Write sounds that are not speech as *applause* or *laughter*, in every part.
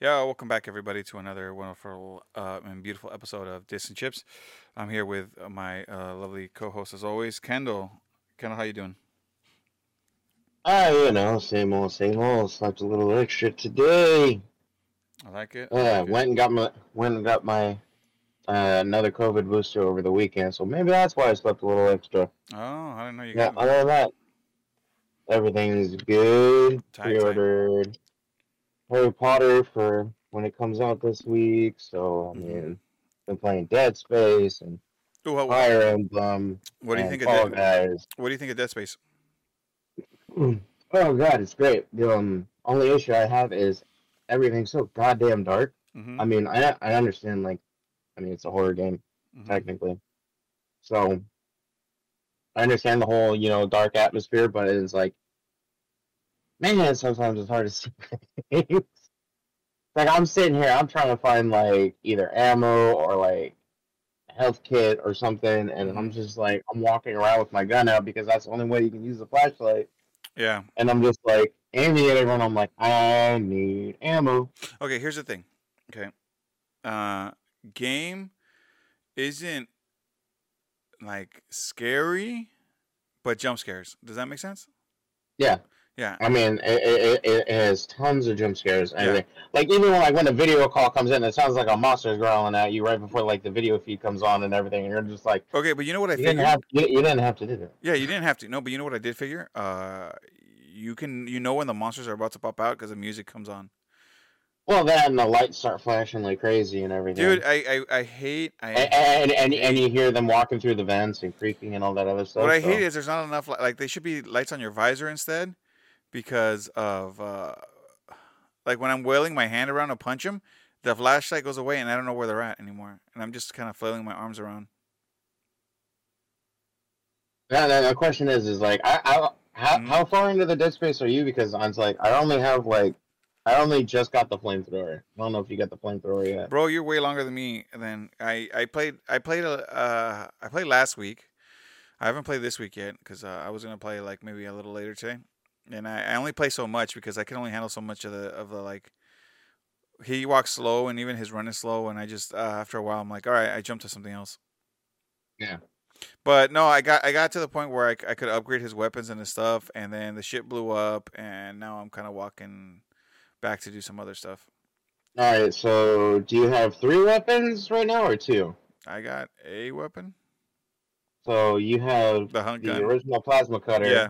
Yeah, welcome back everybody to another wonderful uh, and beautiful episode of Distant Chips. I'm here with my uh, lovely co-host as always, Kendall. Kendall, how you doing? Ah, you know, same old, same old. Slept a little extra today. I like it. Yeah, like it. went and got my went and got my uh, another COVID booster over the weekend, so maybe that's why I slept a little extra. Oh, I didn't know you Yeah, got. other than that, everything's good. Tight, tight. Harry Potter for when it comes out this week, so I Mhm. mean, been playing Dead Space and Ooh, what, Fire Emblem. what do you think of Fall Dead, Guys. What do you think of Dead Space? *clears throat* Oh god, it's great. The um, only issue I have is everything's so goddamn dark. Mm-hmm. I mean, I I understand like, I mean, it's a horror game mm-hmm. technically, so I understand the whole you know dark atmosphere, but it's like, man, sometimes it's hard to see. things. *laughs* like I'm sitting here, I'm trying to find like either ammo or like health kit or something, and I'm Mhm. just like I'm walking around with my gun out because that's the only way you can use the flashlight, Yeah. and I'm just like aiming at everyone. I'm like, I need ammo. Okay, here's the thing. Okay. Uh game isn't like scary, but jump scares. Does that make sense? Yeah. Yeah. I mean, it, it, it has tons of jump scares. and Yeah. everything. Like even when like when a video call comes in, it sounds like a monster's growling at you right before like the video feed comes on and everything, and you're just like, Okay, but you know what I you didn't figured? have you, you didn't have to do that. Yeah, you didn't have to. No, but you know what I did figure? Uh you can you know when the monsters are about to pop out because the music comes on. Well, then the lights start flashing like crazy and everything. Dude, I I, I hate I and, and, and and you hear them walking through the vents and creaking and all that other stuff. What I so- hate is there's not enough li- like they should be lights on your visor instead because of uh like when I'm wailing my hand around to punch them, the flashlight goes away and I don't know where they're at anymore. And I'm just kind of flailing my arms around. Yeah, the question is, is like, I, I how, Mhm. how far into the dead space are you? Because I'm like, I only have like, I only just got the flamethrower. I don't know if you got the flamethrower yet. Bro, you're way longer than me. Then I I played I played a uh I played last week. I haven't played this week yet because uh, I was gonna play like maybe a little later today, and I, I only play so much because I can only handle so much of the of the like. He walks slow and even his run is slow, and I just uh, after a while I'm like, all right, I jump to something else. Yeah. But no, I got I got to the point where I, I could upgrade his weapons and his stuff, and then the ship blew up, and now I'm kind of walking back to do some other stuff. All right. So, do you have three weapons right now or two? I got a weapon, So you have the the original plasma cutter. Yeah,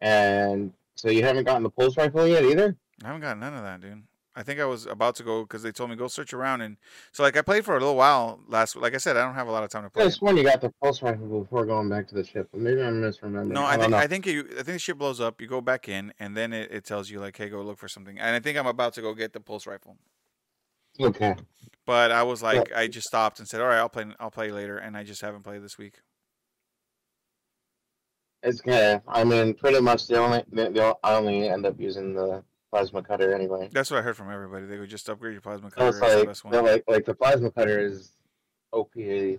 And so you haven't gotten the pulse rifle yet either. I haven't got none of that, dude. I think I was about to go because they told me go search around, and so like I played for a little while last. Like I said, I don't have a lot of time to play. have sworn you got the pulse rifle before going back to the ship. Maybe I'm misremembering. No, I don't think know. I think you. I think the ship blows up. You go back in, and then it, it tells you like, "Hey, go look for something." And I think I'm about to go get the pulse rifle. Okay. But I was like, I just stopped and said, "All right, I'll play. I'll play later." And I just haven't played this week. It's good. I mean, pretty much the only the, the, I only end up using the plasma cutter anyway. That's what I heard from everybody. They would just upgrade your plasma cutter. it's It's the like, like like the plasma cutter is OP and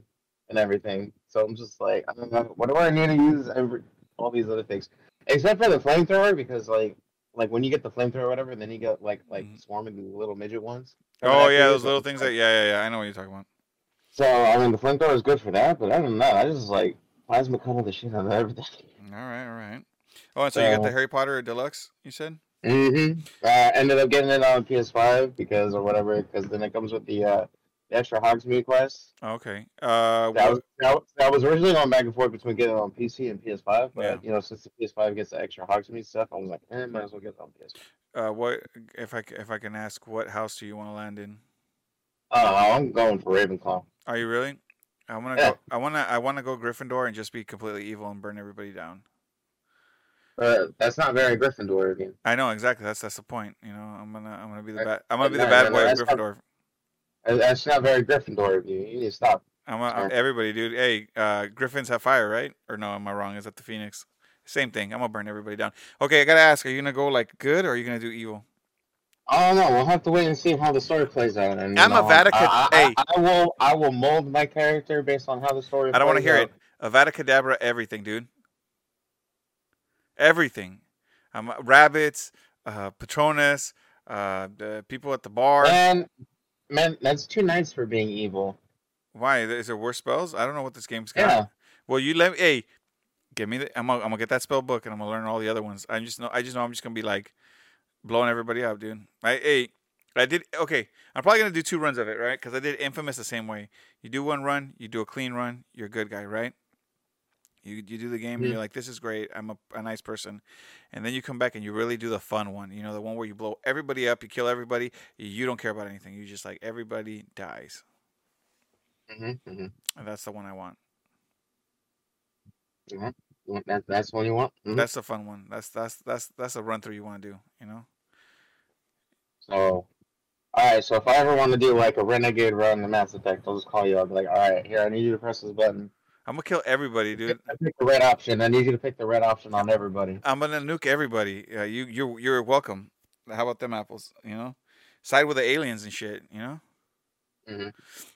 everything. So I'm just like, I don't know, what do I need to use every all these other things, except for the flamethrower because like like when you get the flamethrower or whatever, then you get like like Mhm. swarming the little midget ones. Oh yeah, those little things like- that. Yeah, yeah, yeah. I know what you're talking about. So I mean, the flamethrower is good for that, but other than that, I just like plasma cutter the shit out of everything. All right, all right. Oh, and so you got the Harry Potter Deluxe? You said? Mm-hmm. Uh, ended up getting it on PS5 because or whatever, because then it comes with the uh, the extra Hogsmeade quest. Okay. Uh, That was, that, was- that was originally going back and forth between getting it on PC and PS5, but Yeah. you know, since the PS5 gets the extra Hogsmeade stuff, I was like, eh, might as well get it on PS5. uh, what if I if I can ask, what house do you want to land in? Oh, I'm going for Ravenclaw. Are you really? I want to go. I want to. I want to go Gryffindor and just be completely evil and burn everybody down. Uh, that's not very Gryffindor again. I know exactly. That's that's the point. You know, I'm gonna I'm gonna be the bad. I'm gonna be the bad boy of not- Gryffindor. Uh, That's not very Gryffindor of you. You need to stop. I'm, a, everybody, dude. Hey, uh, Griffins have fire, right? Or no? Am I wrong? Is that the Phoenix? Same thing. I'm gonna burn everybody down. Okay, I gotta ask. Are you gonna go like good or are you gonna do evil? I don't know. We'll have to wait and see how the story plays out. And I'm a know, Vatican- I, I, hey. I, will. I will mold my character based on how the story. I don't want to hear out. it. Avada Kedavra, everything, dude. Everything. Um, rabbits, uh, Patronus, Uh, the people at the bar. Man, man, that's too nice for being evil. Why is there worse spells? I don't know what this game's got. Yeah. Well, you let me. Hey, give me the. I'm gonna, I'm gonna get that spell book and I'm gonna learn all the other ones. I just know. I just know I'm just gonna be like blowing everybody up, dude. I hey, I did okay. I'm probably gonna do two runs of it, right? Because I did Infamous the same way. You do one run, you do a clean run, you're a good guy, right? You you do the game and Mhm. you're like, this is great. I'm a, a nice person, and then you come back and you really do the fun one. You know, the one where you blow everybody up, you kill everybody, you don't care about anything. You just like everybody dies, hmm hmm and that's the one I want. That, that's what you want. Mhm. That's a fun one. That's that's that's that's a run through you want to do. You know. So, all right. So if I ever want to do like a renegade run in Mass Effect, I'll just call you. I'll be like, all right, here, I need you to press this button. I'm gonna kill everybody, dude. I pick the red option. I need you to pick the red option on everybody. I'm gonna nuke everybody. Uh, you you're you're welcome. How about them apples? You know, side with the aliens and shit. You know, Mhm.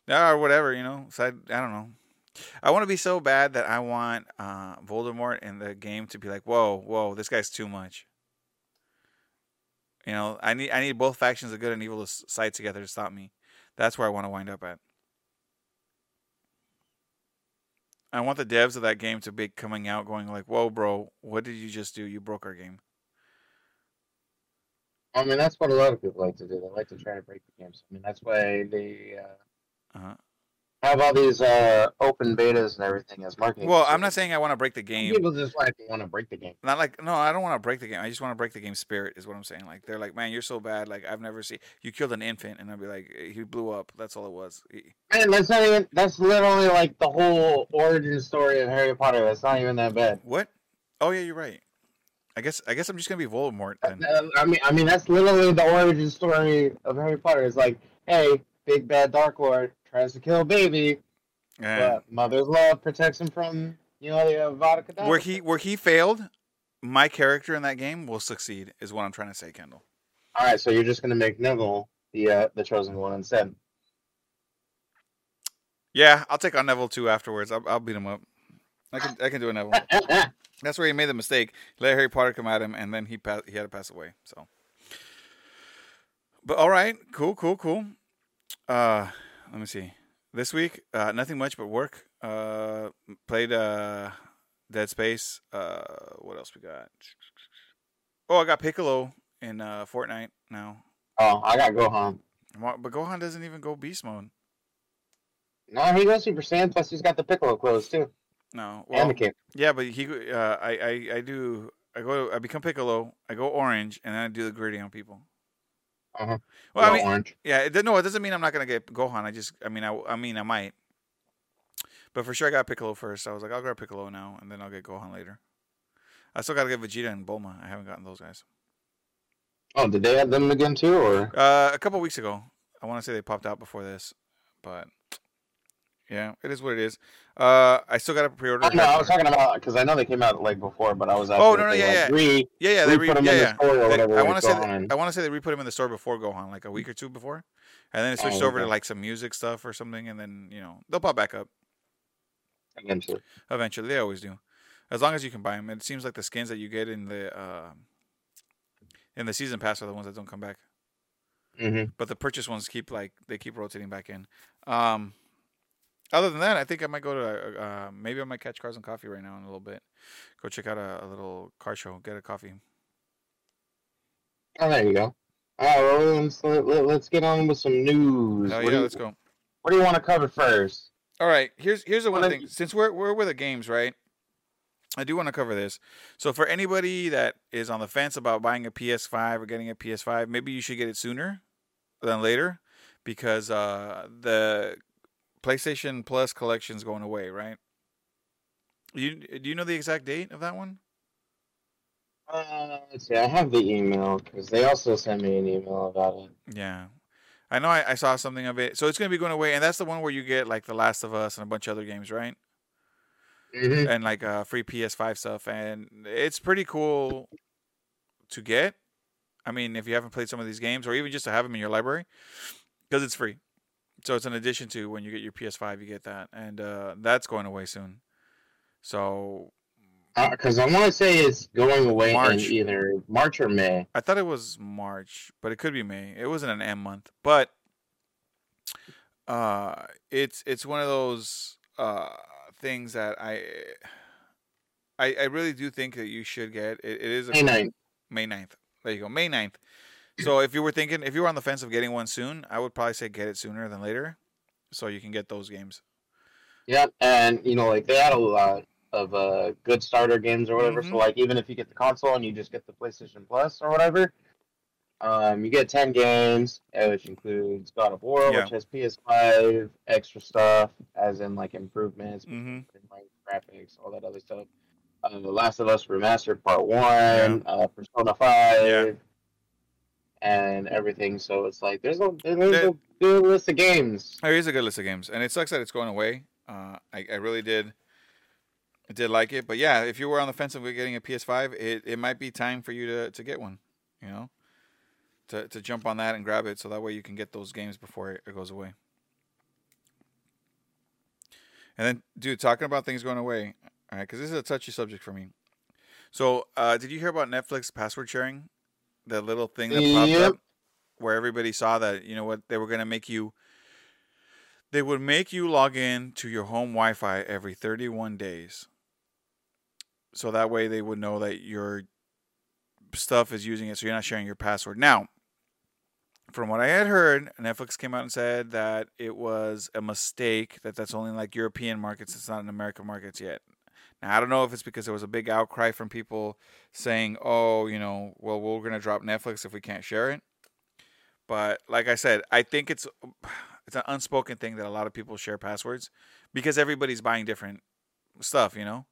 yeah, or whatever. You know, side. I don't know. I want to be so bad that I want uh, Voldemort in the game to be like, whoa, whoa, this guy's too much. You know, I need I need both factions of good and evil to side together to stop me. That's where I want to wind up at. I want the devs of that game to be coming out going like, "Whoa, bro, what did you just do? You broke our game." I mean, that's what a lot of people like to do. They like to try to break the games. I mean, that's why they uh, Uh-huh. Have all these uh, open betas and everything as marketing. Well, I'm not saying I want to break the game. People just like want to break the game. Not like no, I don't want to break the game. I just want to break the game spirit. Is what I'm saying. Like they're like, man, you're so bad. Like I've never seen you killed an infant, and I'd be like, he blew up. That's all it was. He- Man, that's not even. That's literally like the whole origin story of Harry Potter. That's not even that bad. What? Oh yeah, you're right. I guess I guess I'm just gonna be Voldemort then. Uh, I mean, I mean, that's literally the origin story of Harry Potter. It's like, hey, big bad Dark Lord tries to kill baby, Yeah. but mother's love protects him from, you know, the Avada Kedavra. Where he where he failed, my character in that game will succeed. Is what I'm trying to say, Kendall. All right, so you're just gonna make Neville the uh, the chosen one instead. Yeah, I'll take on Neville too afterwards. I'll, I'll beat him up. I can I can do a Neville. *laughs* That's where he made the mistake. Let Harry Potter come at him, and then he pa- he had to pass away. So, but all right, cool, cool, cool. Uh, let me see. This week, uh, nothing much but work. Uh, played uh, Dead Space. Uh, what else we got? Oh, I got Piccolo in uh, Fortnite now. oh, I got Gohan. But Gohan doesn't even go beast mode. No, he goes Super Saiyan. Plus, he's got the Piccolo clothes too, No, and well, the cape. yeah, but he. Uh, I, I I do. I go. I become Piccolo. I go orange, and then I do the gritty on people. Uh-huh. Well, I mean, orange. Yeah, it, no, it doesn't mean I'm not gonna get Gohan. I just, I mean, I, I mean, I might. But for sure, I got Piccolo first. I was like, I'll grab Piccolo now, and then I'll get Gohan later. I still gotta get Vegeta and Bulma. I haven't gotten those guys. Oh, did they add them again too, or? Uh, a couple weeks ago, I want to say they popped out before this, but yeah, it is what it is. Uh, I still got a pre-order. Oh, no, I was talking about because I know they came out like before, but I was. Oh, no, no, yeah, like, yeah. Re, yeah, yeah, they re put them yeah, in yeah. the store or They- whatever. I want to say, they, I want to say they re-put him in the store before Gohan, like a week or two before, and then it switched Oh, over to like some music stuff or something, and then you know they'll pop back up. Too. Eventually, they always do. As long as you can buy them, it seems like the skins that you get in the uh, in the season pass are the ones that don't come back. Mm-hmm. But the purchase ones keep like they keep rotating back in. Um, other than that, I think I might go to uh, maybe I might catch Cars and Coffee right now in a little bit. Go check out a, a little car show, get a coffee. Oh, there you go. All right, well, let's let, let, let's get on with some news. Oh what, yeah, you, let's go. what do you want to cover first? All right, here's here's the one Well, thing. Since we're we're with the games, right? I do want to cover this. So for anybody that is on the fence about buying a PS5 or getting a PS5, maybe you should get it sooner than later because uh, the PlayStation Plus collection is going away, right? You do you know the exact date of that one? Uh, let's see. I have the email because they also sent me an email about it. Yeah. I know I, I saw something of it. So it's going to be going away and that's the one where you get like The Last of Us and a bunch of other games, right? Mm-hmm. and like uh, free PS5 stuff, and it's pretty cool to get. I mean, if you haven't played some of these games, or even just to have them in your library, because it's free. So it's an addition to when you get your PS5, you get that, and uh, that's going away soon. So Because I want to say it's going away March. in either March or May. I thought it was March, but it could be May. It wasn't an M month, but uh, it's it's one of those uh things that I I, I really do think that you should get. It, it is a May 9th. May 9th. There you go, May 9th. So if you were thinking, if you were on the fence of getting one soon, I would probably say get it sooner than later, so you can get those games. Yep, and you know, like they had a lot of uh, good starter games or whatever. Mhm. So like, even if you get the console and you just get the PlayStation Plus or whatever, um, you get ten games, uh, which includes God of War, Yeah. which has PS5 extra stuff, as in like improvements, hmm like graphics, all that other stuff. Uh, the Last of Us Remastered Part One, uh, Persona Five, Yeah. And everything. So it's like there's a there's There- a good list of games. There is a good list of games, and it sucks that it's going away. Uh, I, I really did, I did like it, but yeah, if you were on the fence of getting a PS5, it, it might be time for you to, to get one. You know, to to jump on that and grab it, so that way you can get those games before it, it goes away. And then, dude, talking about things going away, all right, because this is a touchy subject for me. So, uh, did you hear about Netflix password sharing? The little thing that popped Yep. up where everybody saw that you know what they were gonna make you. They would make you log in to your home Wi-Fi every 31 days. So that way they would know that your stuff is using it, so you're not sharing your password. Now, from what I had heard, Netflix came out and said that it was a mistake. That that's only like European markets. It's not in American markets yet. I don't know if it's because there was a big outcry from people saying, "Oh, you know, well, we're gonna drop Netflix if we can't share it." But like I said, I think it's *sighs* it's an unspoken thing that a lot of people share passwords because everybody's buying different stuff. You know,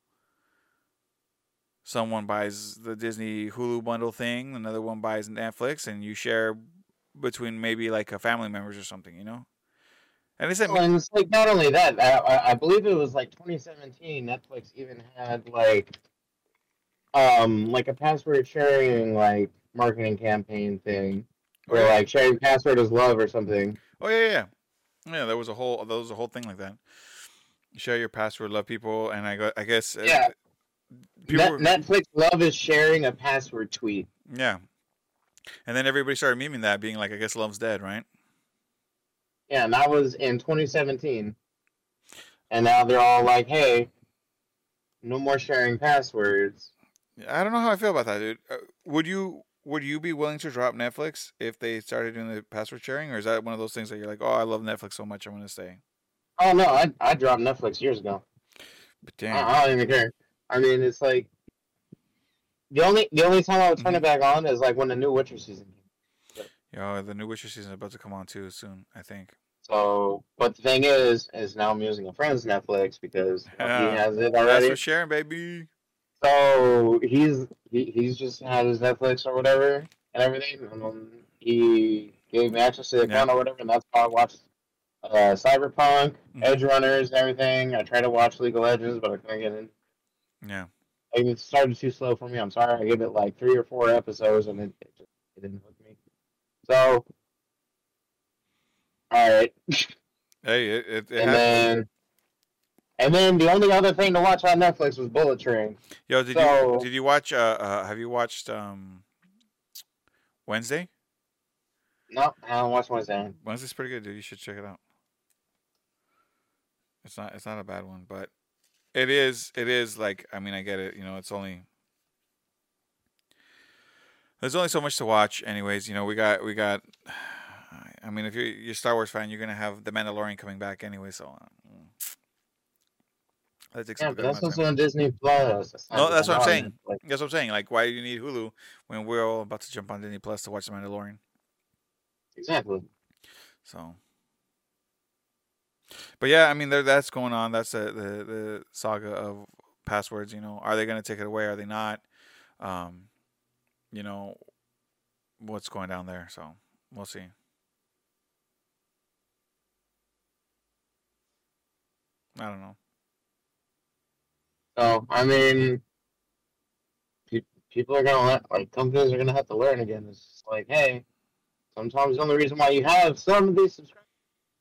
someone buys the Disney Hulu bundle thing, another one buys Netflix, and you share between maybe like a family members or something. You know, and it's Well, and it's like not only that, I, I- believe it was like 2017. Netflix even had like, um, like a password sharing like marketing campaign thing, Oh, where yeah. like sharing password is love or something. Oh yeah, yeah, yeah. Yeah, there was a whole there was a whole thing like that. Share your password, love people, and I go. I guess uh, Yeah. Net- were- Netflix love is sharing a password tweet. yeah, and then everybody started memeing that, being like, "I guess love's dead," right? Yeah, and that was in 2017. And now they're all like, "Hey, no more sharing passwords." I don't know how I feel about that, dude. Uh, would you would you be willing to drop Netflix if they started doing the password sharing, or is that one of those things that you're like, "Oh, I love Netflix so much, I'm gonna stay." Oh no, I I dropped Netflix years ago. But damn, I don't even care. I mean, it's like the only the only time I would turn it back on is like when the new Witcher season. came. yo, the new Witcher season is about to come on too soon. I think. So, but the thing is, is now I'm using a friend's Netflix because he has it already. That's already. for sharing, baby. So he's he, he's just had his Netflix or whatever and everything, and then he gave me access to the Yeah. account or whatever, and that's how I watched uh, Cyberpunk, Mhm. Edge Runners, and everything. I tried to watch League of Legends, but I couldn't get in. Yeah. Like, it started too slow for me. I'm sorry. I gave it like three or four episodes, and it, it just it didn't hook me. So, all right, Hey, it it, it and then. And then the only other thing to watch on Netflix was Bullet Train. Yo, did So- you did you watch? Uh, uh, have you watched um, Wednesday? No, I haven't watched Wednesday. Wednesday's pretty good, dude. You should check it out. It's not it's not a bad one, but it is it is like I mean I get it. You know, it's only there's only so much to watch. Anyways, you know we got we got. I mean, if you're you're a Star Wars fan, you're gonna have the Mandalorian coming back anyway. So uh, mm. that takes Yeah, but that's of time. also on Disney Plus. No, that's what I'm saying. Netflix. That's what I'm saying. Like, why do you need Hulu when we're all about to jump on Disney Plus to watch The Mandalorian? Exactly. So, but yeah, I mean, there that's going on. That's the the, the saga of passwords. You know, are they going to take it away? Are they not? Um, you know, what's going down there? So we'll see. I don't know. So I mean, pe- people are gonna let like companies are gonna have to learn again. It's just like, hey, sometimes the only reason why you have some of these subscribers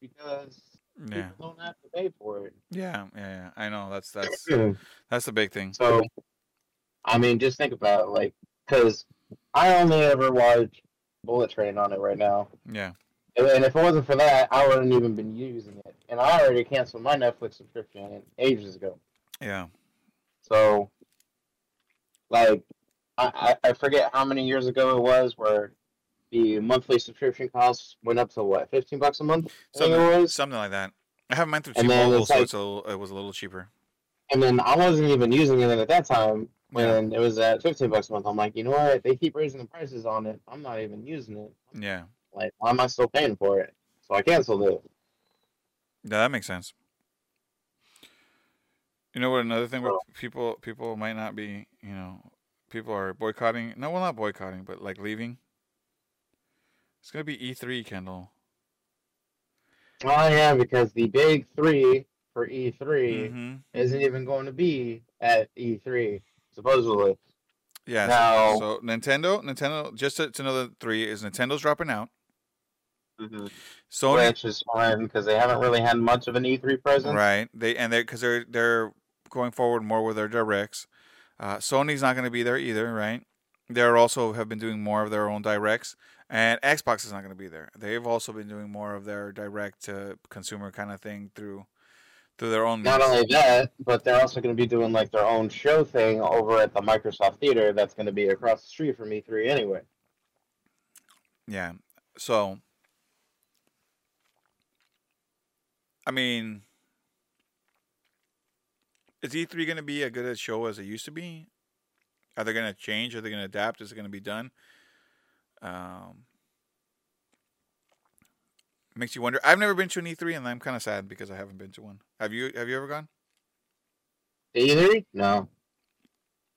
is because Yeah, people don't have to pay for it. yeah, yeah, yeah. I know. That's that's *clears throat* that's the big thing. So, I mean, just think about it, like, because I only ever watch Bullet Train on it right now. Yeah. And and if it wasn't for that, I wouldn't even been using it. And I already canceled my Netflix subscription ages ago. Yeah. So, like, I, I forget how many years ago it was where the monthly subscription costs went up to what, 15 bucks a month? I think it Something, something like that. I have mine through T-Mobile, so like- it's a little, it was a little cheaper. And then I wasn't even using it at that time Yeah. when it was at 15 bucks a month. I'm like, you know what? They keep raising the prices on it. I'm not even using it. Yeah. Like, why am I still paying for it? So I canceled it. Yeah, that makes sense. You know what? Another thing where people people might not be, you know, people are boycotting. No, well, not boycotting, but like leaving. It's gonna be E3, Kendall. Oh, yeah, because the big three for E3 Mm-hmm. isn't even going to be at E3, supposedly. Yeah. Now- So, so Nintendo, Nintendo, just to, to know the three is Nintendo's dropping out. Sony, Which is fine because they haven't really had much of an E3 presence. right? They and they because they're they're going forward more with their directs. Uh, Sony's not going to be there either, right? They're also have been doing more of their own directs, and Xbox is not going to be there. They've also been doing more of their direct to consumer kind of thing through through their own. Not only that, but they're also going to be doing like their own show thing over at the Microsoft Theater that's going to be across the street from E3 anyway. Yeah. So, I mean, is E3 going to be as good a show as it used to be? Are they going to change? Are they going to adapt? Is it going to be done? Um, makes you wonder. I've never been to an E3, and I'm kind of sad because I haven't been to one. Have you? Have you ever gone? E3? No.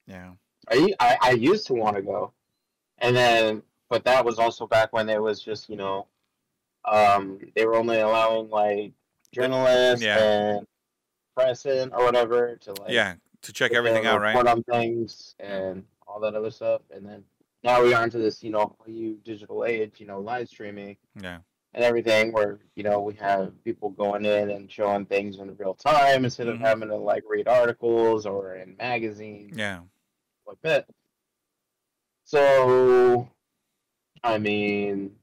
Yeah. I, I, I used to want to go. And then, but that was also back when it was just, you know, um, they were only allowing like journalists Yeah. and press in or whatever to like Yeah. To check everything out, right? report on things and all that other stuff. And then now we are into this, you know, you digital age, you know, live streaming Yeah. and everything where, you know, we have people going in and showing things in real time instead of mm-hmm. having to like read articles or in magazines Yeah. like that. So, I mean,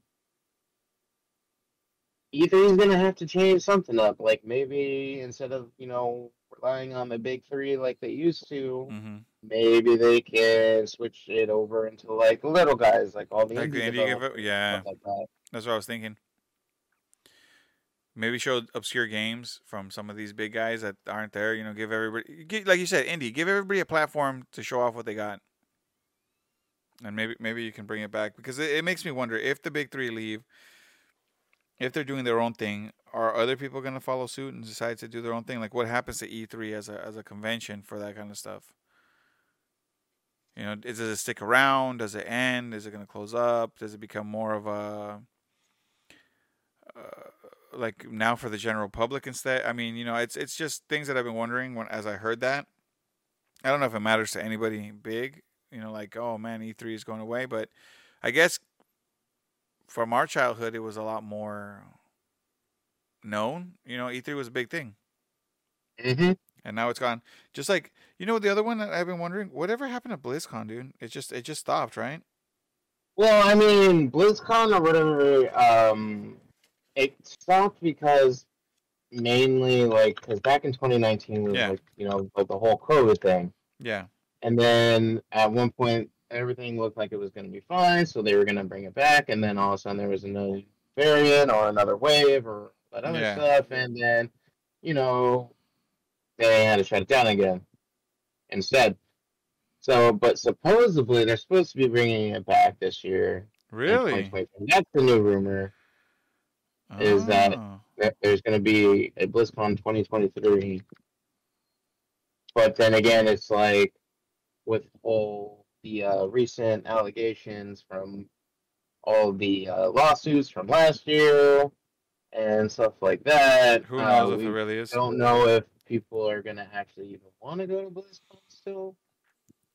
E3 is gonna have to change something up. Like maybe instead of you know relying on the big three like they used to, hmm maybe they can switch it over into like little guys, like all the Like indie, yeah. like that. That's what I was thinking. Maybe show obscure games from some of these big guys that aren't there. You know, give everybody, like you said, indie. Give everybody a platform to show off what they got, and maybe maybe you can bring it back because it, it makes me wonder if the big three leave, if they're doing their own thing, are other people going to follow suit and decide to do their own thing? Like what happens to E3 as a as a convention for that kind of stuff? You know, does it stick around? Does it end? Is it going to close up? Does it become more of a uh, like now for the general public instead? I mean, you know, it's it's just things that I've been wondering when as I heard that. I don't know if it matters to anybody big, you know, like oh man, E3 is going away, but I guess from our childhood it was a lot more known. You know, E3 was a big thing Mm-hmm. and now it's gone. Just like you know, the other one that I've been wondering, whatever happened to BlizzCon, dude? It just it just stopped, right? Well, I mean, BlizzCon or whatever, um, it stopped because mainly like because back in 2019 was Yeah. like you know like the whole COVID thing. Yeah, And then at one point, everything looked like it was going to be fine, so they were going to bring it back. And then all of a sudden, there was another variant or another wave or that other Yeah. stuff. And then, you know, they had to shut it down again instead. So, but supposedly, they're supposed to be bringing it back this year. really. That's the new rumor. Is that- Oh. that There's going to be a BlizzCon 2023. But then again, it's like with all the uh, recent allegations from all the uh, lawsuits from last year and stuff like that. Who uh, knows if it really is? I don't know if people are going to actually even want to go to BlizzCon still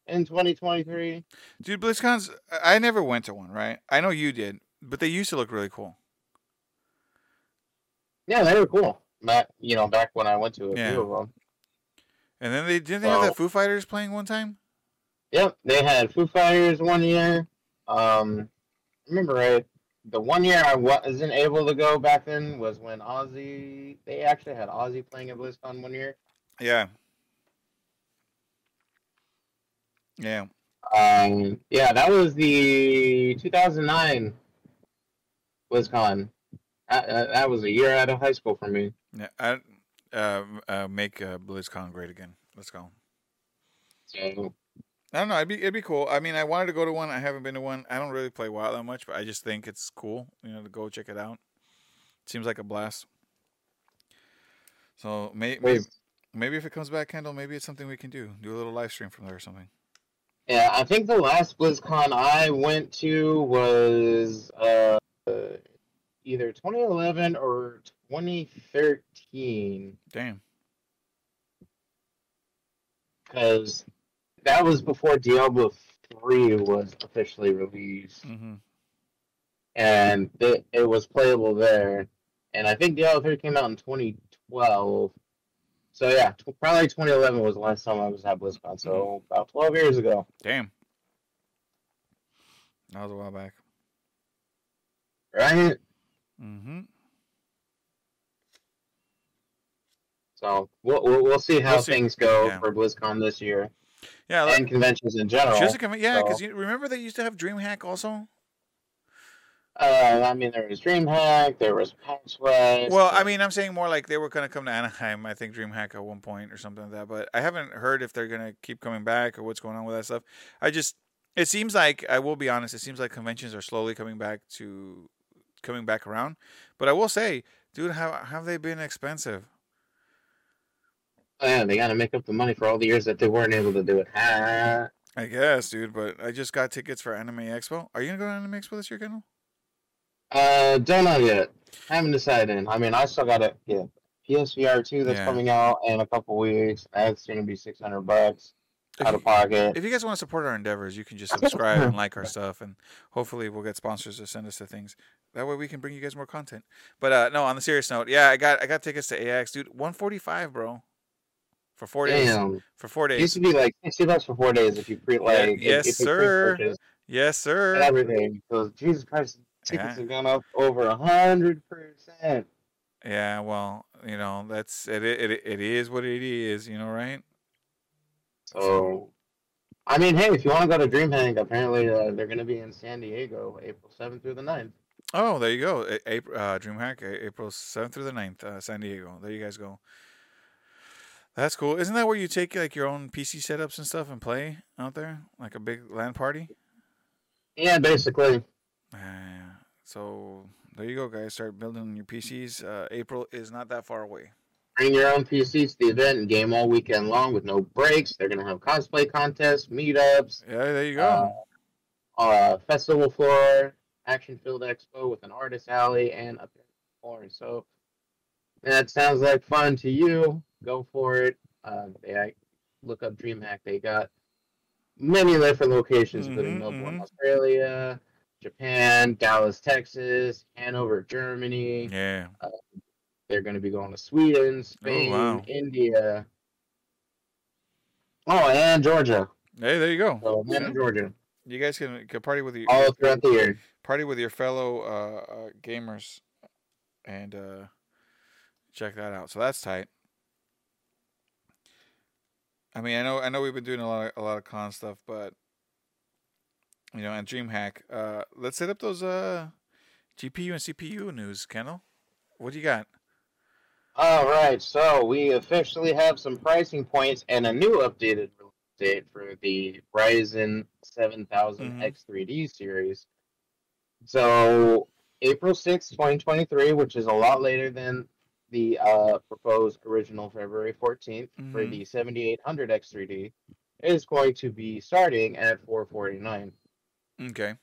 in 2023. Dude, BlizzCon's. I I never went to one, right? I know you did, but they used to look really cool. Yeah, they were cool. Back, you know, back when I went to a Yeah. few of them. And then they didn't they have that Foo Fighters playing one time. Yep, they had Foo Fighters one year. Um, remember right? The one year I wasn't able to go back then was when Ozzy. They actually had Ozzy playing at BlizzCon one year. Yeah. Yeah. Um, yeah, that was the 2009 BlizzCon. That, that that was a year out of high school for me. Yeah. I, uh, uh, make uh, BlizzCon great again. Let's go. So I don't know. It'd be it'd be cool. I mean, I wanted to go to one. I haven't been to one. I don't really play WoW that much, but I just think it's cool. You know, to go check it out. It Seems like a blast. So may, maybe maybe if it comes back, Kendall, maybe it's something we can do. Do a little live stream from there or something. yeah, I think the last BlizzCon I went to was uh, either 2011 or 2013. Damn. because that was before Diablo 3 was officially released, hmm and it, it was playable there. And I think Diablo 3 came out in 2012. So yeah, t- probably 2011 was the last time I was at BlizzCon. So about 12 years ago. Damn. That was a while back. Right? Mm hmm So we'll, we'll, we'll see how We'll see. things go Yeah. for BlizzCon this year Yeah. Like, and conventions in general. just to come, yeah, because so- you remember they used to have DreamHack also. Uh, I mean, there was DreamHack, there was PAX West. Well, I mean, I'm saying more like they were gonna come to Anaheim. I think DreamHack at one point or something like that. But I haven't heard if they're gonna keep coming back or what's going on with that stuff. I just, it seems like I will be honest. It seems like conventions are slowly coming back to coming back around. But I will say, dude, how have they been expensive? Yeah, they got to make up the money for all the years that they weren't able to do it. I guess, dude. But I just got tickets for Anime Expo. Are you gonna go to Anime Expo this year, Kendall? Uh, don't know yet. I Haven't decided. I mean, I still got a yeah PSVR two that's Yeah. coming out in a couple weeks. That's gonna be six hundred bucks If out you- of pocket. If you guys want to support our endeavors, you can just subscribe and like our *laughs* stuff, and hopefully we'll get sponsors to send us to things. That way we can bring you guys more content. But uh, no, on the serious note, yeah, I got I got tickets to AX, dude. One forty five, bro, for four days. Damn, For four it used days. to be like sixty bucks for four days if you pre like if- yes, if sir. Yes, sir. everything. Because Jesus Christ, tickets Yeah. have gone up over a hundred percent. Yeah, well, you know that's it. It it is what it is, you know, right? So, I mean, hey, if you want to go to DreamHack, apparently uh, they're gonna be in San Diego, April seventh through the 9th. Oh, there you go. April, uh, DreamHack, April seventh through the 9th, uh, San Diego. There you guys go. That's cool. Isn't that where you take like your own PC setups and stuff and play out there, like a big LAN party? Yeah, basically. Uh, so there you go, guys. Start building your PCs. Uh, April is not that far away. Bring your own PCs to the event and game all weekend long with no breaks. They're gonna have cosplay contests, meetups, Yeah, there you go. uh, uh, festival floor, action-filled expo with an artist alley, and a more. So that sounds like fun to you. Go for it. Uh, they look up DreamHack. They got many different locations, including Mhm, Melbourne, mhm. Australia, Japan, Dallas, Texas, Hanover, Germany. yeah. They're going to be going to Sweden, Spain, wow. India. Oh, and Georgia. Hey, there you go. So, Yeah. Georgia. You guys can, can party with your All throughout the year. party with your fellow uh, uh, gamers, and uh, check that out. So that's tight. I mean, I know, I know, we've been doing a lot, of, a lot of con stuff, but you know, and DreamHack. Uh, let's set up those uh, GPU and CPU news, Kendall. What do you got? All right, so we officially have some pricing points and a new updated release date for the Ryzen 7000 Mhm. X3D series. So April sixth, 2023, which is a lot later than the uh, proposed original February 14th for Mhm. the 7800 X3D, is going to be starting at 449. Okay.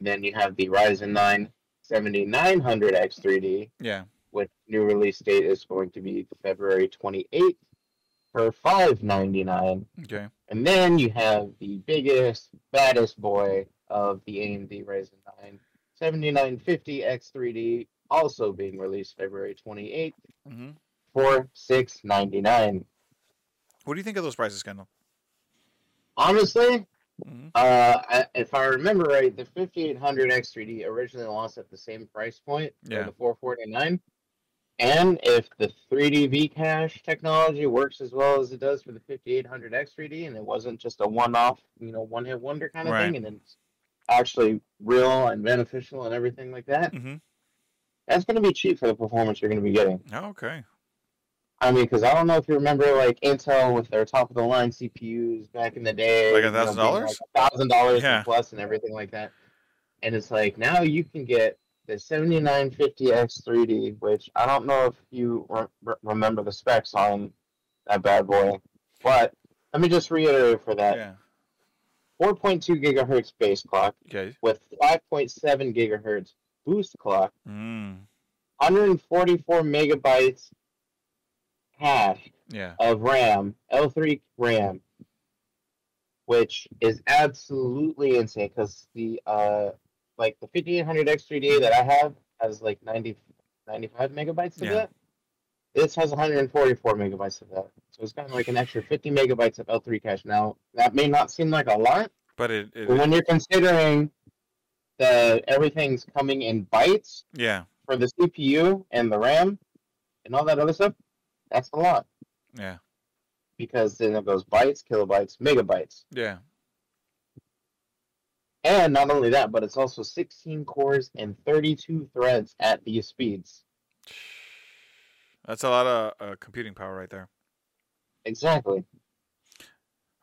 then you have the Ryzen 9 7900 X3D, Yeah. which new release date is going to be February 28th for 599. Okay. And then you have the biggest, baddest boy of the AMD Ryzen 9 7950 X3D, also being released February 28th hmm for 699. What do you think of those prices, Kendall? Honestly, hmm Uh, I, if I remember right, the 5800 X3D originally launched at the same price point, for Yeah. the 449. And if the 3D V cache technology works as well as it does for the 5800 X3D, and it wasn't just a one-off, you know, one-hit wonder kind of Right. thing, and it's actually real and beneficial and everything like that, hmm that's going to be cheap for the performance you're going to be getting. Oh, okay. I mean, because I don't know if you remember, like Intel with their top of the line CPUs back in the day, Like a thousand dollars? thousand dollars and plus, everything like that. And it's like now you can get the 7950X 3D, which I don't know if you re- remember the specs on that bad boy, but let me just reiterate for that: Yeah. 4.2 gigahertz base clock Okay. with 5.7 gigahertz boost clock, Mm. 144 megabytes cache Yeah. of RAM, L3 RAM, which is absolutely insane because the uh like the 5800 X3D that I have has like 90, 95 megabytes of Yeah. that. This has 144 megabytes of that. So it's got like an extra 50 megabytes of L3 cache. Now that may not seem like a lot, But it, it when you're considering that everything's coming in bytes yeah. for the CPU and the RAM and all that other stuff, that's a lot Yeah. because then it goes bytes, kilobytes, megabytes. Yeah. And not only that, but it's also 16 cores and 32 threads at these speeds. That's a lot of uh, computing power right there. Exactly.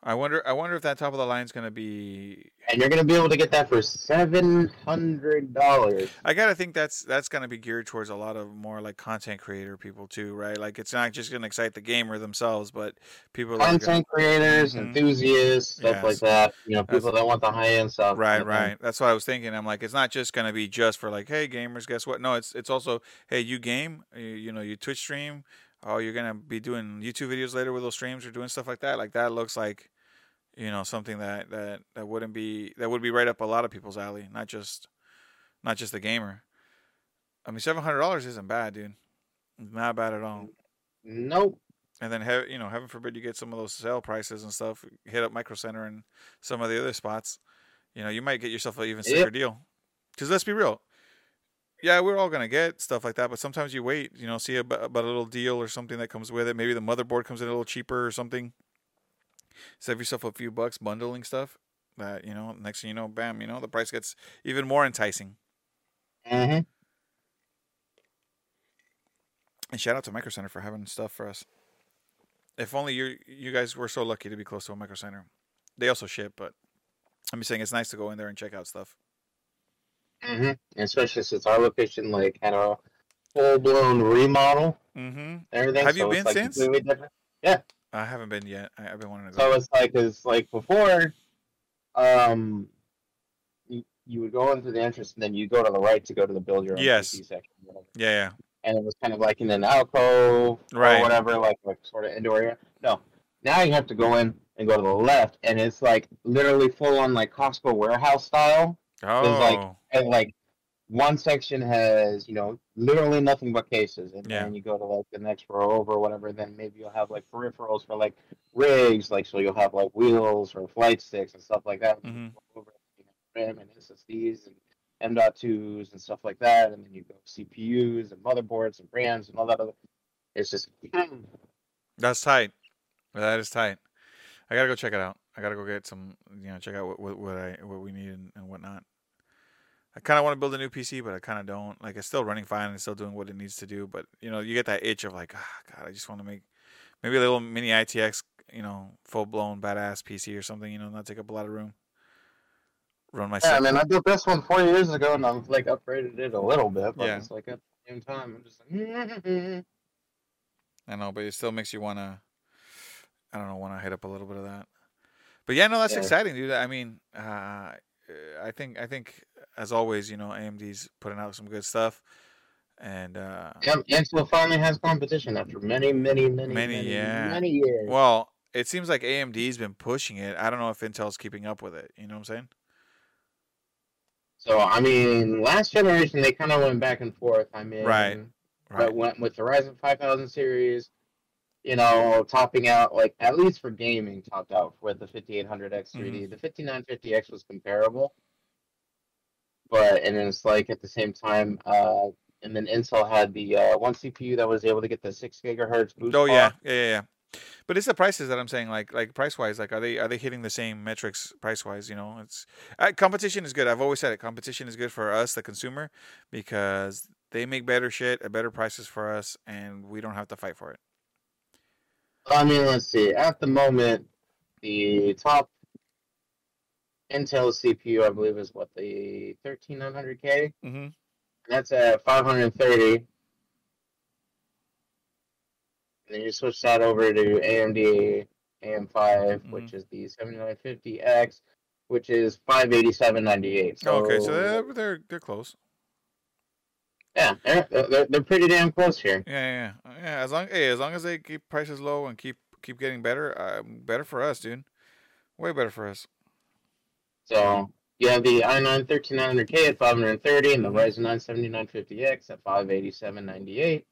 I wonder. I wonder if that top of the line is gonna be. And you're going to be able to get that for $700. I gotta think that's that's gonna be geared towards a lot of more like content creator people too, right? Like it's not just gonna excite the gamer themselves, but people that are gonna, Content creators, Mhm. enthusiasts, stuff Yes. like that. You know, That's- people that want the high end stuff. Right, thing. right. That's what I was thinking. I'm like, it's not just gonna be just for like, hey, gamers, guess what? No, it's it's also, hey, you game, you, you know, you Twitch stream. Oh, you're gonna be doing YouTube videos later with those streams or doing stuff like that. Like that looks like, you know, something that that that wouldn't be that would be right up a lot of people's alley, not just, not just the gamer. I mean, seven hundred dollars isn't bad, dude. Not bad at all. Nope. And then, he- you know, heaven forbid you get some of those sale prices and stuff. Hit up Micro Center and some of the other spots. You know, you might get yourself an even sicker Yep. deal. Because let's be real. Yeah, we're all gonna get stuff like that, but sometimes you wait. You know, see about, about a little deal or something that comes with it. Maybe the motherboard comes in a little cheaper or something. Save yourself a few bucks bundling stuff. That you know, next thing you know, bam, you know, the price gets even more enticing. hmm And shout out to Micro Center for having stuff for us. If only you you guys were so lucky to be close to a Micro Center. They also ship, but I'm just saying it's nice to go in there and check out stuff. hmm Especially since our location like had a full blown remodel Mm-hmm. everything. Have you so it's, been like, since? different. I haven't been yet. I, I've been wanting to go. So it's like it's like before, um, you, you would go into the entrance and then you go to the right to go to the build your own Yes. PC section, whatever. yeah, and it was kind of like in an alcove Right. or whatever, like like sort of indoor area. No, now you have to go in and go to the left, and it's like literally full on like Costco warehouse style, yeah. There's, like, Oh, and like one section has you know literally nothing but cases, and Yeah. then you go to like the next row over, or whatever. Then maybe you'll have like peripherals for like rigs, like so you'll have like wheels or flight sticks and stuff like that. Mhm. Over, you know, RAM and SSDs and M.2s and stuff like that, and then you go CPUs and motherboards and RAMs and all that other. It's just *clears throat* that's tight. That is tight. I gotta go check it out. I gotta go get some. You know, check out what what, what I what we need and, and whatnot. I kind of want to build a new PC, but I kind of don't. Like, it's still running fine and still doing what it needs to do. But you know, you get that itch of like, ah, God, I just want to make maybe a little mini ITX, you know, full blown badass PC or something. You know, not take up a lot of room. Run my Yeah, I mean, I built this one four years ago, and I've like upgraded it a little bit, but Yeah. it's like at the same time, I'm just like, *laughs* I know, but it still makes you wanna. I don't know, want to hit up a little bit of that. But yeah, no, that's Yeah. exciting, dude. I mean, uh, I think I think as always, you know, AMD's putting out some good stuff, and uh, Intel finally has competition after many, many, many, Many, many, yeah. many years. well, it seems like AMD's been pushing it. I don't know if Intel's keeping up with it. You know what I'm saying? So I mean, last generation they kind of went back and forth. I mean, Right, but Right. went with the Ryzen 5000 series, you know, topping out like at least for gaming, topped out with the 5800X 3D. Mm-hmm. The 5950X was comparable, but and then it's like at the same time, uh, and then Intel had the uh, one CPU that was able to get the six gigahertz boost. Oh yeah, yeah, yeah, yeah. But it's the prices that I'm saying, like, like price wise, like, are they are they hitting the same metrics price wise? You know, it's uh, competition is good. I've always said it. Competition is good for us, the consumer, because they make better shit at better prices for us, and we don't have to fight for it. I mean, let's see. At the moment, the top Intel CPU, I believe, is what the 13900K. Mm-hmm. That's at 530. And then you switch that over to AMD AM5, which Mhm. is the 7950X, which is 587.98. So, okay, so they're, they're they're close. yeah, they're, they're, pretty damn close here. Yeah, yeah, yeah. yeah as long hey, as long as they keep prices low and keep keep getting better, uh, better for us, dude. Way better for us. So you have the i9 13900K at 530 and the Mhm. Ryzen 9 7950X at 587.98.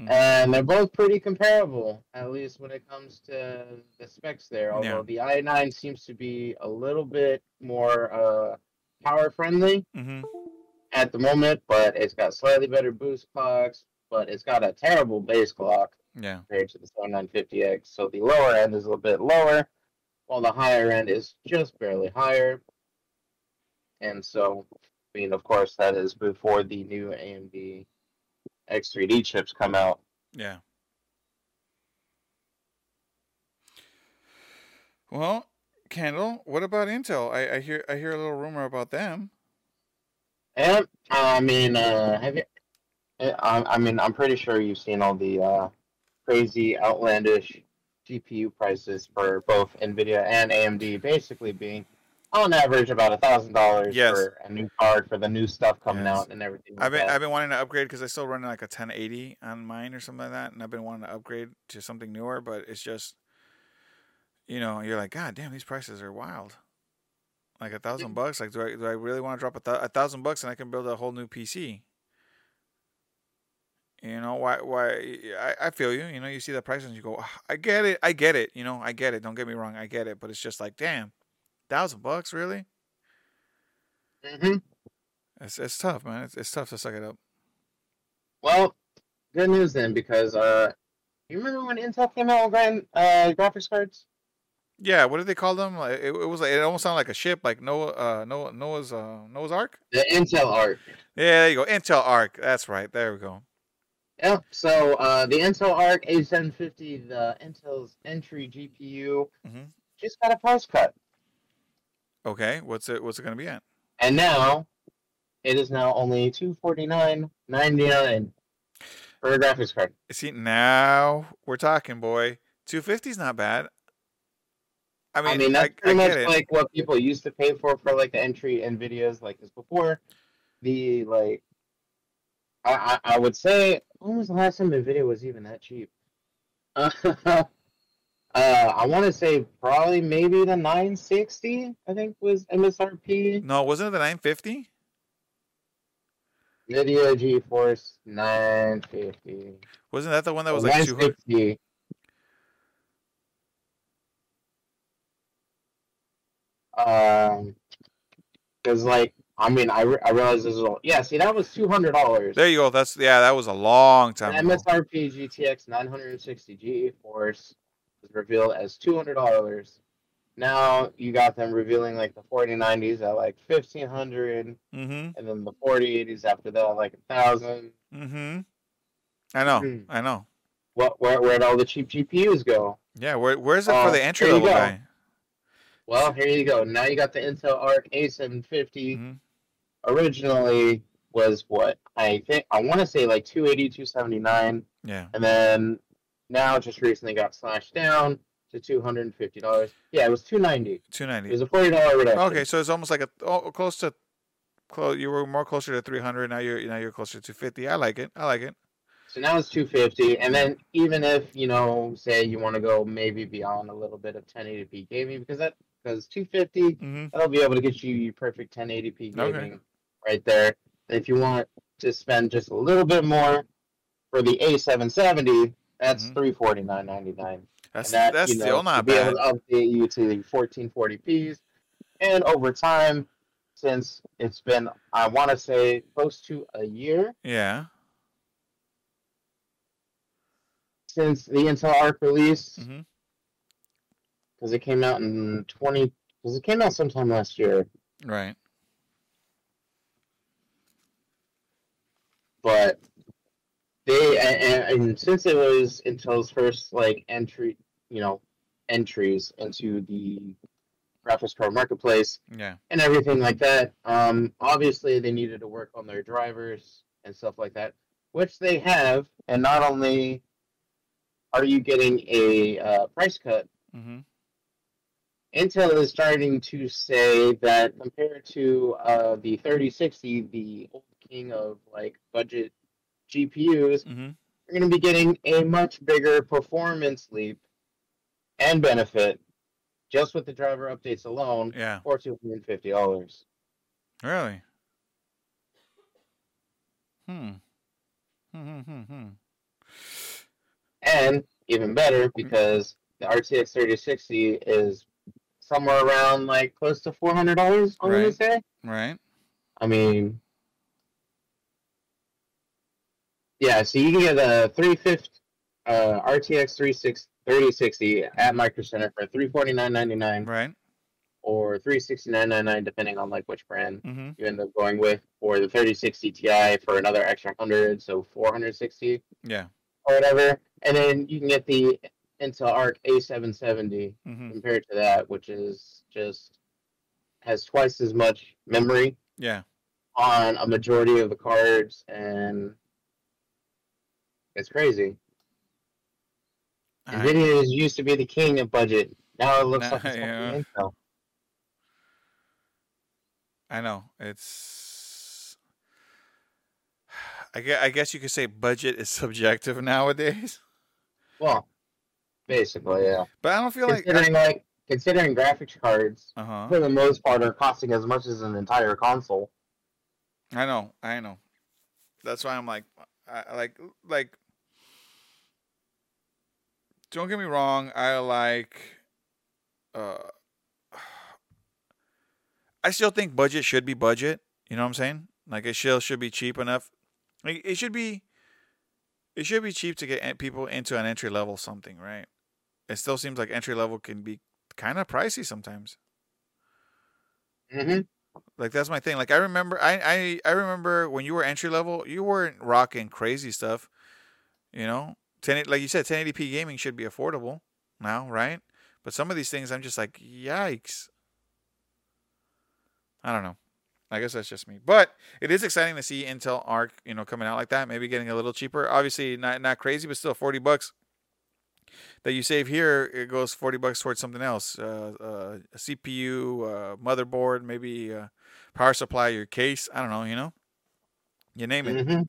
Mhm. And they're both pretty comparable, at least when it comes to the specs there. Yeah. Although the i9 seems to be a little bit more uh, power friendly Mm-hmm. at the moment, but it's got slightly better boost clocks, but it's got a terrible base clock Yeah. compared to the 7950X. So the lower end is a little bit lower, while the higher end is just barely higher. And so, I mean, of course, that is before the new AMD X3D chips come out. Yeah. Well, Kendall, what about Intel? I, I hear I hear a little rumor about them. And I mean, uh, have you? I, I mean, I'm pretty sure you've seen all the uh, crazy, outlandish GPU prices for both Nvidia and AMD, basically being on average about a thousand dollars for a new card for the new stuff coming Yes. out and everything. Like I've been that. I've been wanting to upgrade because I still run like a 1080 on mine or something like that, and I've been wanting to upgrade to something newer, but it's just, you know, you're like, God damn, these prices are wild. Like a thousand bucks. Like, do I do I really want to drop a, th- a thousand bucks and I can build a whole new PC? You know why? Why I, I feel you. You know, you see the prices and you go, "Ah, I get it, I get it. You know, I get it. Don't get me wrong, I get it. But it's just like, damn, thousand bucks, really? Mhm. It's it's tough, man. It's it's tough to suck it up. Well, good news then, because uh, you remember when Intel came out with grand, uh, graphics cards? Yeah, what did they call them? Like it, it was like it almost sounded like a ship, like Noah, uh, Noah, Noah's, uh, Noah's Ark. The Intel Arc. Yeah, there you go, Intel Arc. That's right. There we go. Yep. So uh, the Intel Arc A750, the Intel's entry GPU, Mhm. just got a price cut, Okay, what's it? What's it gonna be at? and now it is now only two forty nine ninety nine for a graphics card. See, now we're talking, boy. Two fifty's not bad. I mean, I mean, that's I pretty get much it. like what people used to pay for for like the entry Nvidias like this before. The like, I I, I would say when was the last time Nvidia was even that cheap? *laughs* uh, I want to say probably maybe the 960. I think was MSRP. no, wasn't it the nine fifty? Nvidia GeForce 950. Wasn't that the one that was like two hundred? 960. Um, because like I mean I, re- I realized this is all yeah. See that was two hundred dollars. There you go. That's yeah. That was a long time ago. MSRP GTX 960 GeForce was revealed as two hundred dollars. Now you got them revealing like the 4090s at like fifteen hundred, Mm-hmm. and then the 4080s after that like a thousand. Mm-hmm. I know. Hmm. I know. What where where'd all the cheap GPUs go? Yeah. Where Where's it Uh, for the entry level guy? Well, here you go. Now you got the Intel Arc A750. Mhm. Originally was what I think I want to say like 280, 279, Yeah. and then now just recently got slashed down to two hundred and fifty dollars. Yeah, it was two ninety. Two It was a forty dollar reduction. Okay, so it's almost like a oh, close to close. You were more closer to three hundred. Now you're now you're closer to fifty. I like it. I like it. So now it's two fifty, and then even if you know, say you want to go maybe beyond a little bit of 1080p gaming, because that because two fifty Mm-hmm. that'll be able to get you your perfect 1080p gaming Okay. Right there. If you want to spend just a little bit more for the A770, That's Mhm. three forty nine ninety nine. That's that, that's you know, still to not be able to update you to the 1440p's. And over time, since it's been, I want to say, close to a year Yeah. since the Intel Arc release, because it came out in 20, because it came out sometime last year. Right. But they, and, and since it was Intel's first like entry, you know, entries into the Graphics Pro Marketplace, Yeah. and everything like that. Um, obviously, they needed to work on their drivers and stuff like that, which they have. And not only are you getting a uh, price cut, hmm Intel is starting to say that compared to uh, the 3060, the old king of like budget GPUs, hmm you're going to be getting a much bigger performance leap and benefit just with the driver updates alone Yeah. for $250. Really. Hmm. Hmm. Hmm. Hmm. And even better, because the RTX 3060 is somewhere around like close to four hundred dollars. I'm gonna Right. say. Right. I mean, yeah. So you can get a 350 uh, RTX 36 3060 at Micro Center for 349.99 Right. or 369.99 depending on like which brand hmm you end up going with, or the 3060 Ti for another extra hundred, so 460. Yeah. or whatever, and then you can get the Intel Arc A770 hmm compared to that, which is just has twice as much memory Yeah. on a majority of the cards, and it's crazy. I, Nvidia used to be the king of budget. Now it looks like it's *laughs* yeah. yeah. Intel. I know it's. I guess, I guess you could say budget is *laughs* subjective nowadays, Well, basically, yeah. but I don't feel like. Considering like considering graphics cards Uh huh. for the most part are costing as much as an entire console. I know. I know. That's why I'm like, I I like, like. Don't get me wrong. I like. Uh. *sighs* I still think budget should be budget. You know what I'm saying? Like it still should be cheap enough. Like it should be. It should be cheap to get people into an entry level something, right? It still seems like entry level can be kind of pricey sometimes. Mm-hmm. Like that's my thing. Like I remember, I I I remember when you were entry level, you weren't rocking crazy stuff. You know, ten like you said, 1080p gaming should be affordable now, right? But some of these things, I'm just like, yikes. I don't know. I guess that's just me. But it is exciting to see Intel Arc, you know, coming out like that. Maybe getting a little cheaper. Obviously, not not crazy, but still 40 bucks that you save here. It goes 40 bucks towards something else. Uh, uh, a CPU, uh, motherboard, maybe uh, power supply, your case. I don't know. You know, you name it. Mm-hmm.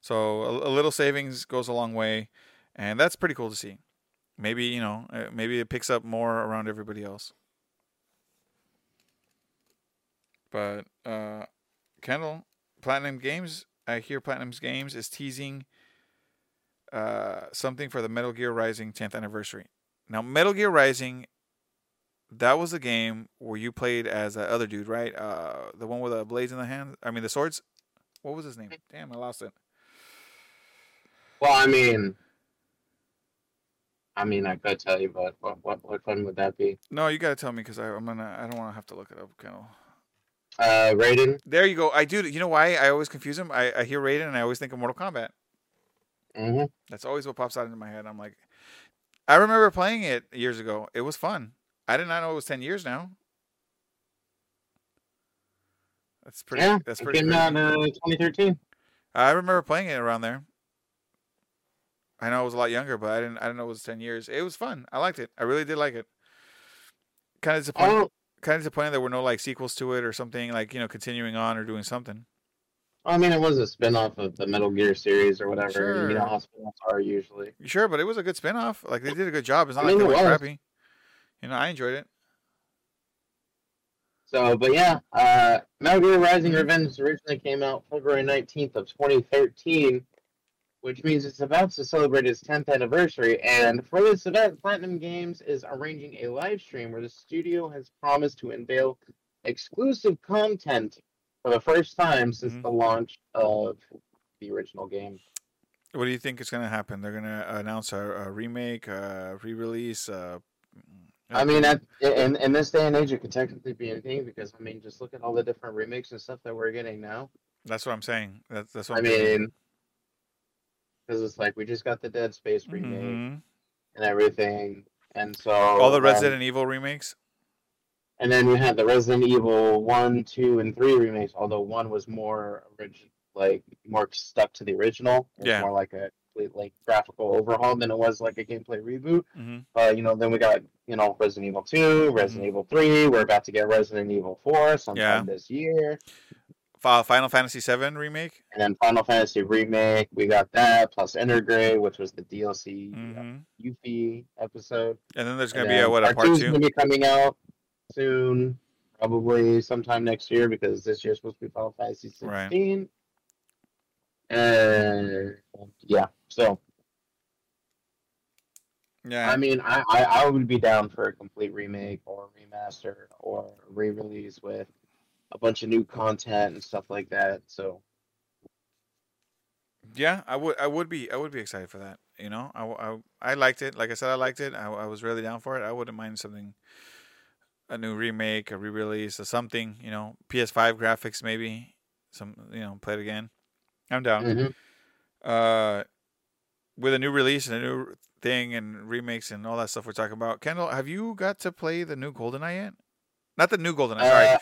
So a, a little savings goes a long way, and that's pretty cool to see. Maybe you know, uh, maybe it picks up more around everybody else. But uh, Kendall, Platinum Games, I hear Platinum's Games is teasing uh, something for the Metal Gear Rising 10th anniversary. Now, Metal Gear Rising, that was a game where you played as that other dude, right? Uh, the one with the blades in the hand. I mean, the swords. What was his name? Damn, I lost it. Well, I mean, I mean, I could tell you, but what what what one would that be? No, you gotta tell me because I'm gonna. I don't want to have to look it up, Kendall. Uh, Raiden. There you go. I do. You know why I always confuse him? I, I hear Raiden and I always think of Mortal Kombat. Mm-hmm. That's always what pops out into my head. I'm like, I remember playing it years ago. It was fun. I did not know it was ten years now. That's pretty. Yeah, that's pretty. came out uh, 2013. I remember playing it around there. I know I was a lot younger, but I didn't. I didn't know it was ten years. It was fun. I liked it. I really did like it. Kind of disappointed. Oh, Kind of disappointed there were no like sequels to it or something like you know continuing on or doing something. I mean, it was a spin-off of the Metal Gear series or whatever. Sure. You know how spin-offs are usually. Sure, but it was a good spin-off. Like they did a good job. It's not I mean, like they was. crappy. You know, I enjoyed it. So, but yeah, uh, Metal Gear Rising. Revenge originally came out February 19th of 2013, which means it's about to celebrate its 10th anniversary. And for this event, Platinum Games is arranging a live stream where the studio has promised to unveil exclusive content for the first time since Mhm. the launch of the original game. What do you think is going to happen? They're going to announce a, a remake, a re-release. Uh, I mean, at, in in this day and age, it could technically be anything because I mean, just look at all the different remakes and stuff that we're getting now. that's what I'm saying. That's that's what I I'm thinking. mean, because it's like we just got the Dead Space remake Mhm. and everything, and so all the um, Resident Evil remakes. And then we had the Resident Evil one, two, and three remakes. Although one was more original, like more stuck to the original, Yeah. more like a complete like graphical overhaul than it was like a gameplay reboot. hmm Uh, you know, then we got you know Resident Evil 2, Resident Evil 3. We're about to get Resident Evil 4 sometime Yeah. this year, Final Fantasy VII remake. and then Final Fantasy remake. We got that plus Intergrade, which was the DLC uh, Yuffie episode. And then there's going to be a what a part two. gonna be coming out soon, probably sometime next year because this year's supposed to be Final Fantasy 16. Right. And yeah, so Yeah. I mean, I, I I would be down for a complete remake or remaster or re-release with a bunch of new content and stuff like that. So Yeah, I would. I would be. I would be excited for that. You know, I, I, I liked it. Like I said, I liked it. I, I was really down for it. I wouldn't mind something, a new remake, a re-release, or something. You know, PS5 graphics maybe. Some you know, play it again. I'm down. mhm. Uh, with a new release and a new thing and remakes and all that stuff we're talking about. Kendall, have you got to play the new GoldenEye yet? Not the new GoldenEye. sorry, Uh,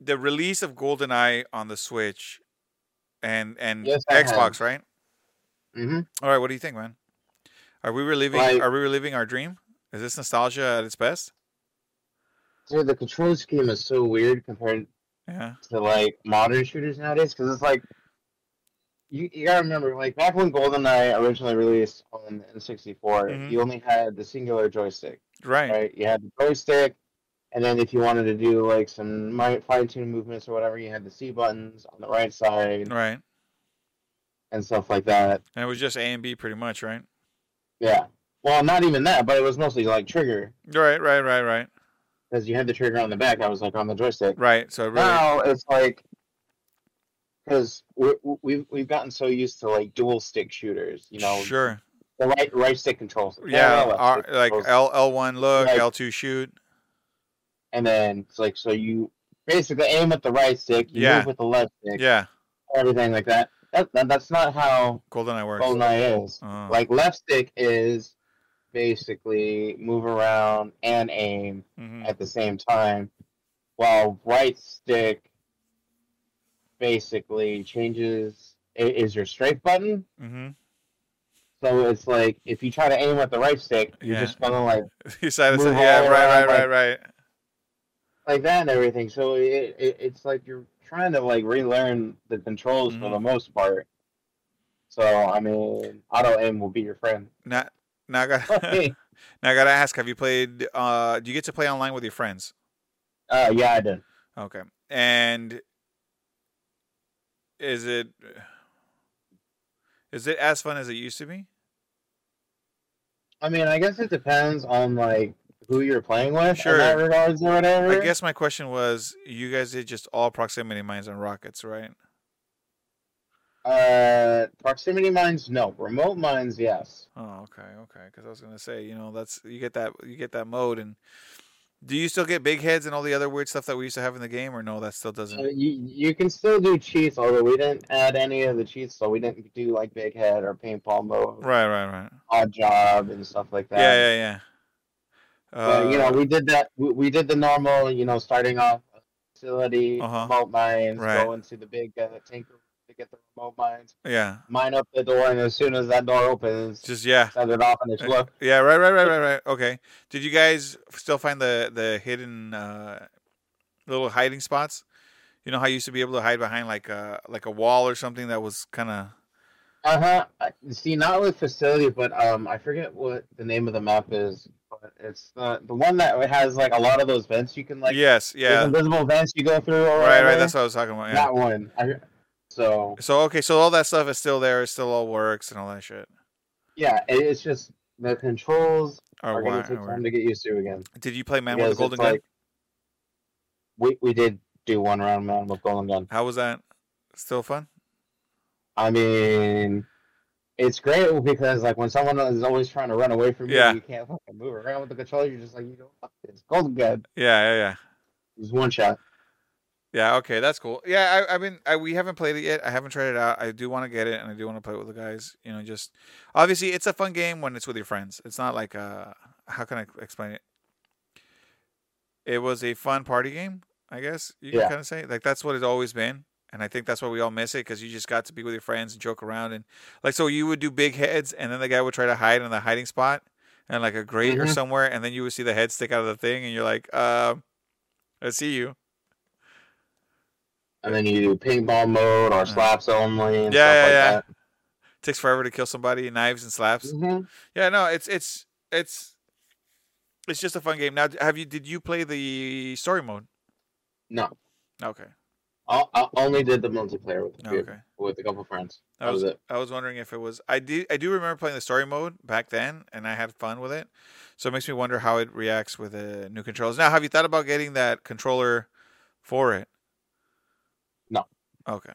the release of GoldenEye on the Switch, and and Yes, Xbox, right? Mhm. All right, what do you think, man? Are we reliving? Like- are we reliving our dream? Is this nostalgia at its best? Dude, the control scheme is so weird compared Yeah. to like modern shooters nowadays because it's like you, you gotta remember like back when GoldenEye originally released on N64, Mhm. you only had the singular joystick. Right. right? You had the joystick, and then if you wanted to do like some fine tune movements or whatever, you had the C buttons on the right side Right. and stuff like that. And it was just A and B, pretty much, right? Yeah. Well, not even that, but it was mostly like trigger Right. Right. Right. Right. Because you had the trigger on the back. I was like on the joystick. Right. So really. Now it's like because we've we've gotten so used to like dual stick shooters, you know, Sure. the right right stick controls. Yeah. R, stick like. L L one look, L two shoot. and then it's like so you basically aim with the right stick, you Yeah. move with the left stick, Yeah. everything like that. That, that that's not how GoldenEye works. GoldenEye is. Oh. Like left stick is basically move around and aim Mhm. at the same time, while right stick basically changes is your strafe button. Mhm. So it's like if you try to aim with the right stick, you're Yeah. just gonna like *laughs* You said Move yeah. Right. Right. Right. like- Right. like that and everything. So it, it it's like you're trying to like relearn the controls for Mhm. the most part. So I mean, auto aim will be your friend. Now, now I got. Okay. *laughs* now I gotta ask. Have you played? Uh, do you get to play online with your friends? uh, yeah, I did. Okay. And is it is it as fun as it used to be? I mean, I guess it depends on like who you're playing with Sure. in that regards or whatever. I guess my question was, you guys did just all proximity mines and rockets, right? Uh, proximity mines, no. Remote mines, yes. Oh, okay, okay. Because I was gonna say, you know, that's you get that you get that mode, and do you still get big heads and all the other weird stuff that we used to have in the game, or no, that still doesn't? Uh, you you can still do cheats, although we didn't add any of the cheats, so we didn't do like big head or paintball mode, Right, right, right. odd job, and stuff like that. Yeah, yeah, yeah. But you know, Uh, we did that. We, we did the normal, you know, starting off facility, Uh-huh. remote mines, Right. go into the big uh, tanker to get the remote mines, yeah, mine up the door, and as soon as that door opens, just yeah. set it off and it's Uh, look. Yeah, right, right, right, right, right. Okay. Did you guys still find the the hidden uh, little hiding spots? You know how you used to be able to hide behind like a like a wall or something that was kind of Uh huh. See, not with facility, but um, I forget what the name of the map is, but it's the the one that has like a lot of those vents you can like. yes, yeah, invisible vents you go through. Or right, right. That's what I was talking about. Yeah, that one. I, So So okay, so all that stuff is still there. It still all works and all that shit. yeah, it, it's just the controls Or are gonna take time to get used to again. Did you play Man with Because the Golden it's Gun? like we we did do one round man with golden gun. How was that? Still fun? I mean, it's great because like when someone is always trying to run away from you, Yeah. you can't fucking move around with the controller. You're just like, you know, fuck this. Golden gun. Yeah, yeah, yeah. It's one shot. Yeah, okay, that's cool. Yeah, I, I mean, I, we haven't played it yet. I haven't tried it out. I do want to get it, and I do want to play it with the guys. You know, just obviously, it's a fun game when it's with your friends. It's not like uh, how can I explain it? It was a fun party game, I guess you can kind of say. Like that's what it's always been, and I think that's why we all miss it because you just got to be with your friends and joke around and like so you would do big heads, and then the guy would try to hide in the hiding spot and like a grate or Mhm. somewhere, and then you would see the head stick out of the thing, and you're like, uh, I see you. And then you do paintball mode or slaps only and Yeah, stuff yeah, like yeah. that. takes forever to kill somebody, knives and slaps. Mhm. Yeah, no, it's it's it's it's just a fun game. Now, have you did you play the story mode? No, Okay, I, I only did the multiplayer with a few, okay. with a couple friends. I was was it. I was wondering if it was I do I do remember playing the story mode back then, and I had fun with it. So it makes me wonder how it reacts with the new controls. Now, have you thought about getting that controller for it? Okay.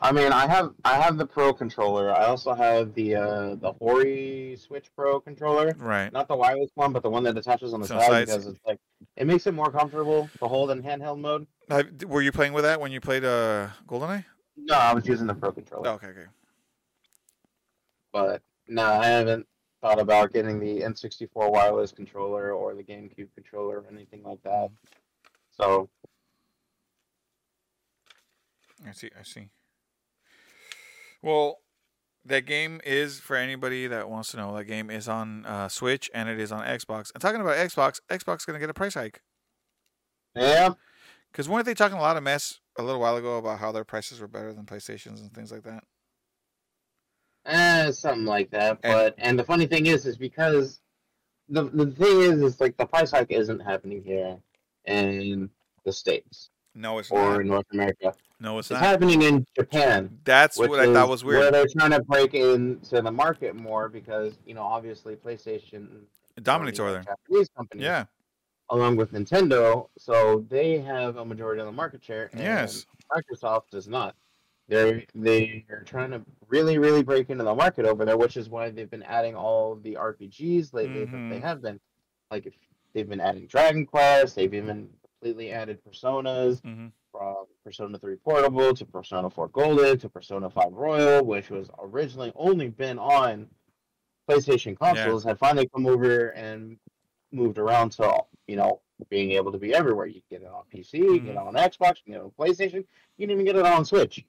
I mean, I have I have the Pro controller. I also have the uh, the Hori Switch Pro controller. Right. Not the wireless one, but the one that attaches on the So on side sides. because it's like it makes it more comfortable to hold in handheld mode. Were you playing with that when you played uh GoldenEye? No, I was using the Pro controller, Oh, okay, okay. but no, I haven't thought about getting the N64 wireless controller or the GameCube controller or anything like that. So I see. I see. Well, that game is for anybody that wants to know. That game is on uh, Switch and it is on Xbox. And talking about Xbox, Xbox is gonna get a price hike yeah, because weren't they talking a lot of mess a little while ago about how their prices were better than PlayStation's and things like that? eh, something like that. And- But and the funny thing is, is because the the thing is, is like the price hike isn't happening here in the states No, it's or not. in North America. No, it's It's not. happening in Japan. That's what I thought was Where weird. they're trying to break into the market more because you know obviously PlayStation dominates over there. Japanese companies, Yeah. along with Nintendo, so they have a majority of the market share. And Yes. Microsoft does not. They're they are trying to really really break into the market over there, which is why they've been adding all the RPGs lately that they Mhm. have been. Like if they've been adding Dragon Quest, they've even completely added Personas hmm from Persona 3 Portable to Persona 4 Golden to Persona 5 Royal, which was originally only been on PlayStation consoles, had finally come over and moved around to you know being able to be everywhere. You can get it on PC, you can get it on Xbox, you can get it on PlayStation, you can even get it on Switch.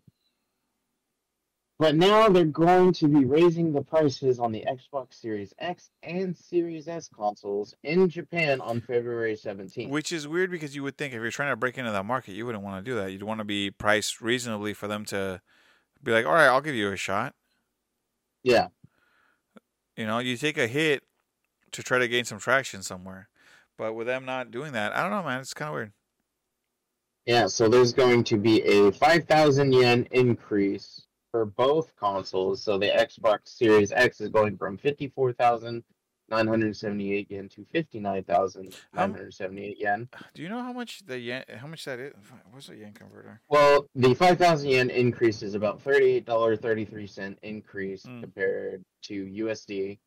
But now they're going to be raising the prices on the Xbox Series X and Series S consoles in Japan on February 17th. Which is weird because you would think if you're trying to break into that market, you wouldn't want to do that. You'd want to be priced reasonably for them to be like, all right, I'll give you a shot. yeah. You know, you take a hit to try to gain some traction somewhere. But with them not doing that, I don't know, man. It's kind of weird. Yeah, so there's going to be a 5,000 yen increase for both consoles. So the Xbox Series X is going from 54,978 yen to 59,978 yen. Do you know how much the yen? How much that is? What's the yen converter? Well, the 5,000 yen increase is about $38.33 increase Mm. compared to USD.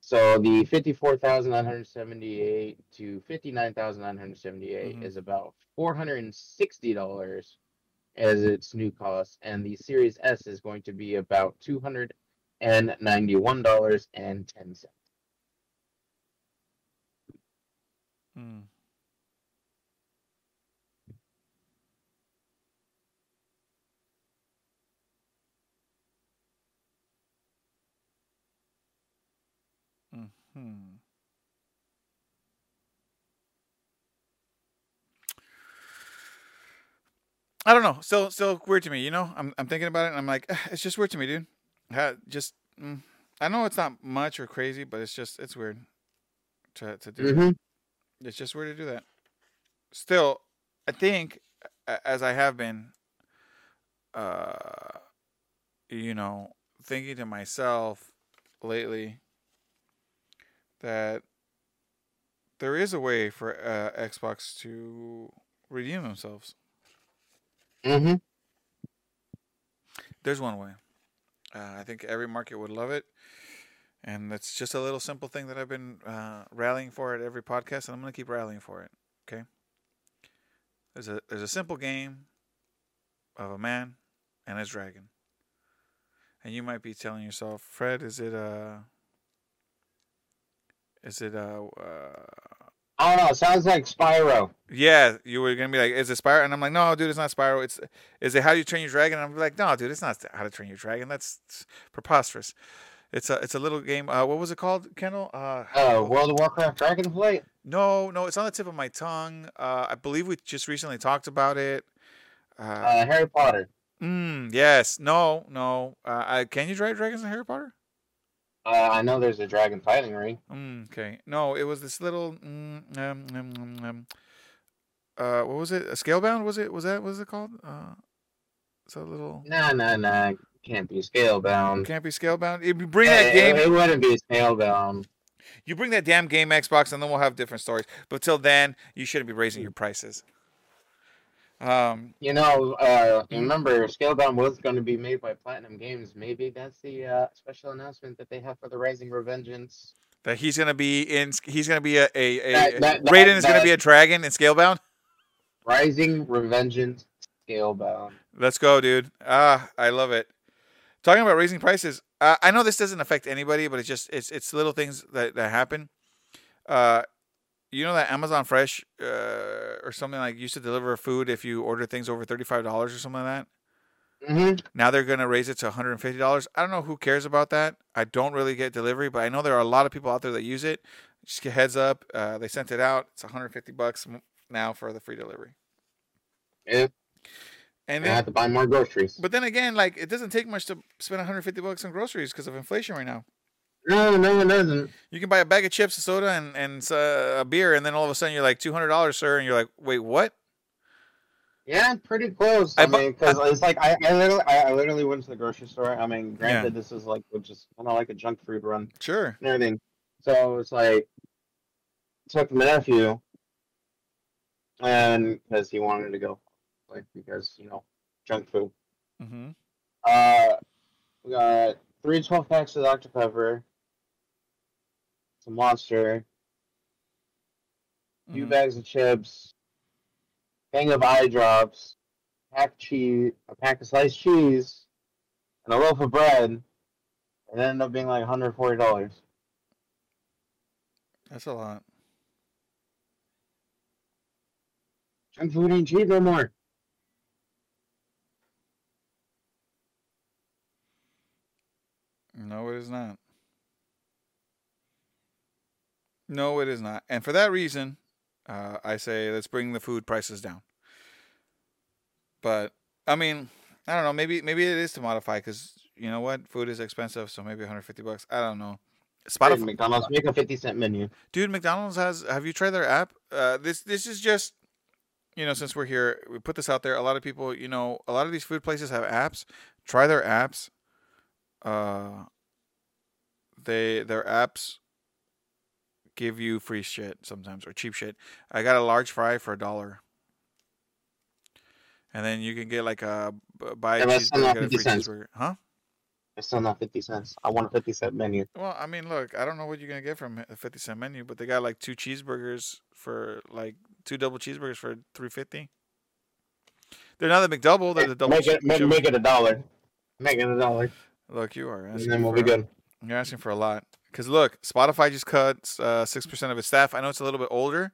So the 54,978 to 59,978 Mhm. is about $460 as its new cost, and the Series S is going to be about $291.10. Hmm. Hmm. I don't know. Still, still weird to me. You know, I'm, I'm thinking about it, and I'm like, it's just weird to me, dude. Ha- just, mm, I know it's not much or crazy, but it's just, it's weird to to do. that. Mm-hmm. It's just weird to do that. Still, I think, as I have been, uh, you know, thinking to myself lately that there is a way for uh, Xbox to redeem themselves. Mm-hmm. There's one way. Uh, I think every market would love it. And that's just a little simple thing that I've been uh, rallying for at every podcast, and I'm going to keep rallying for it. Okay. There's a there's a simple game of a man and his dragon, and you might be telling yourself, Fred, is it a is it a uh, I don't know. It sounds like Spyro. yeah, you were gonna be like, is it Spyro? And I'm like, no, dude, it's not Spyro. It's is it How You Train Your Dragon? And I'm like, no, dude, it's not How to Train Your Dragon. That's preposterous. It's a it's a little game. Uh, what was it called, Kendall? Uh, Uh, World of Warcraft Dragonflight. no, no, it's on the tip of my tongue. Uh, I believe we just recently talked about it. Uh, Uh, Harry Potter. mm, yes, no, no. Uh, can you drive dragons in Harry Potter? Uh, I know there's a dragon fighting ring. Mm, okay, no, it was this little. Mm, um, um, um, um, uh, what was it? A scalebound? Was it? Was that? What was it called? Uh, it's a little. Nah, nah, nah. Can't be scale bound. Can't be scalebound. If you bring that It, game, it wouldn't be scale bound. you bring that damn game Xbox, and then we'll have different stories. But till then, you shouldn't be raising your prices. Um, You know, uh, Mm. remember, Scalebound was going to be made by Platinum Games. Maybe that's the uh, special announcement that they have for the Rising Revengeance. that he's gonna be in. He's gonna be a a, a That- that- that- Raiden is gonna be a dragon in Scalebound. Rising Revengeance Scalebound. Let's go, dude. Ah, I love it. Talking about raising prices, uh, I know this doesn't affect anybody, but it's just it's it's little things that that happen. Uh, you know that Amazon Fresh uh, or something like used to deliver food if you order things over thirty five dollars or something like that. Mm-hmm. Now they're gonna raise it to one hundred and fifty dollars. I don't know who cares about that. I don't really get delivery, but I know there are a lot of people out there that use it. Just get heads up. Uh, they sent it out. It's one hundred fifty bucks now for the free delivery. Yeah, And I have to buy more groceries. but then again, like it doesn't take much to spend 150 bucks on groceries because of inflation right now. No, no, it doesn't. You can buy a bag of chips, a soda, and and uh, a beer, and then all of a sudden you're like two hundred dollars, sir, and you're like, wait, what? Yeah, pretty close. I I, mean, because it's like I, I literally, I, I literally went to the grocery store. I mean, granted, this is like just kind of like a junk food run Sure. and everything. So it's like took my nephew, and because he wanted to go, like because you know, junk food. Mm-hmm. Uh, we got three 12 packs of Dr Pepper, some Monster, a few Mhm. bags of chips, thing of eye drops, pack of cheese, a pack of sliced cheese, and a loaf of bread, and it ended up being like $140. That's a lot. Junk food ain't cheap no more. No, it is not. No, it is not. And for that reason, uh, I say let's bring the food prices down. But I mean, I don't know. Maybe maybe it is to modify because you know what, food is expensive, so maybe 150 bucks. I don't know. Hey, Spotify, McDonald's make a 50 cent menu. dude. McDonald's has. Have you tried their app? Uh, this this is just, you know, since we're here, we put this out there. A lot of people, you know, a lot of these food places have apps. Try their apps. Uh, they their apps give you free shit sometimes or cheap shit. I got a large fry for a dollar. And then you can get like a buy a Yeah, not cheeseburger, get a 50 free cents. cheeseburger. Huh? It's still not 50 cents. I want a 50 cent menu. Well, I mean, look, I don't know what you're gonna get from a fifty cent menu, but they got like two cheeseburgers for like two double cheeseburgers for three fifty. They're not the McDouble. They're the double. Make it, make, make it a dollar. Make it a dollar. Look, you are And then we'll be good. You're asking for a lot. Cause look, Spotify just cut uh, six percent of its staff. I know it's a little bit older,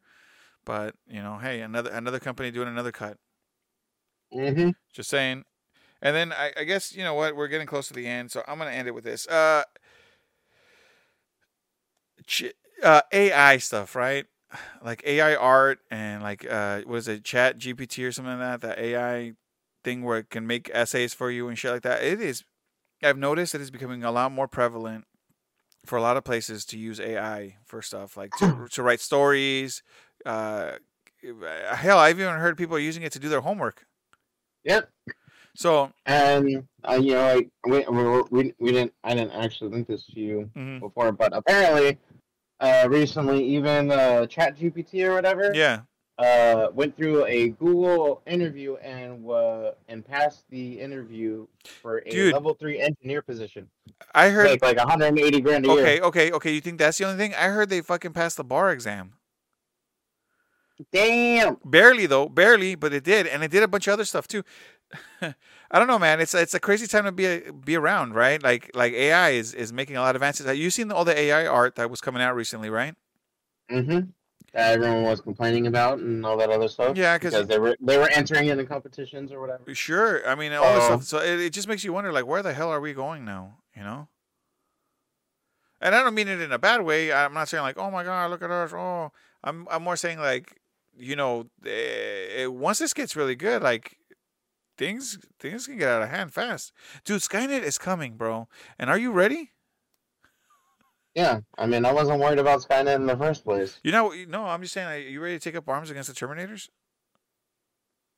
but you know, hey, another another company doing another cut. Mm-hmm. Just saying. And then I, I guess you know what we're getting close to the end, so I'm gonna end it with this. Uh, ch- uh, AI stuff, right? Like AI art and like uh, what is it, Chat GPT or something like that? That AI thing where it can make essays for you and shit like that. It is. I've noticed it is becoming a lot more prevalent for a lot of places to use AI for stuff like to, *clears throat* to write stories. Uh, hell, I've even heard people using it to do their homework. Yep. So, And uh, you know, like we, we we we didn't I didn't actually link this to you mhm. before, but apparently, uh, recently even uh, Chat GPT or whatever, yeah, uh, went through a Google interview and uh, and passed the interview for a Dude. level three engineer position. I heard. Make like 180 grand a year. Okay, okay, okay. You think that's the only thing? I heard they fucking passed the bar exam. Damn. Barely though, barely, but it did, and it did a bunch of other stuff too. *laughs* I don't know, man. It's it's a crazy time to be a, be around, right? Like like AI is is making a lot of advances. Have you seen all the AI art that was coming out recently, right? Mm-hmm. That everyone was complaining about and all that other stuff. Yeah, because they were they were entering into competitions or whatever. Sure. I mean, all this Uh, stuff. So it, it just makes you wonder, like, where the hell are we going now? You know. And I don't mean it in a bad way. I'm not saying like, oh my god, look at us. Oh, I'm I'm more saying like, you know, eh, once this gets really good, like things things can get out of hand fast. Dude, Skynet is coming, bro. And are you ready? Yeah, I mean, I wasn't worried about Skynet in the first place. You know, no, I'm just saying, like, you ready to take up arms against the Terminators?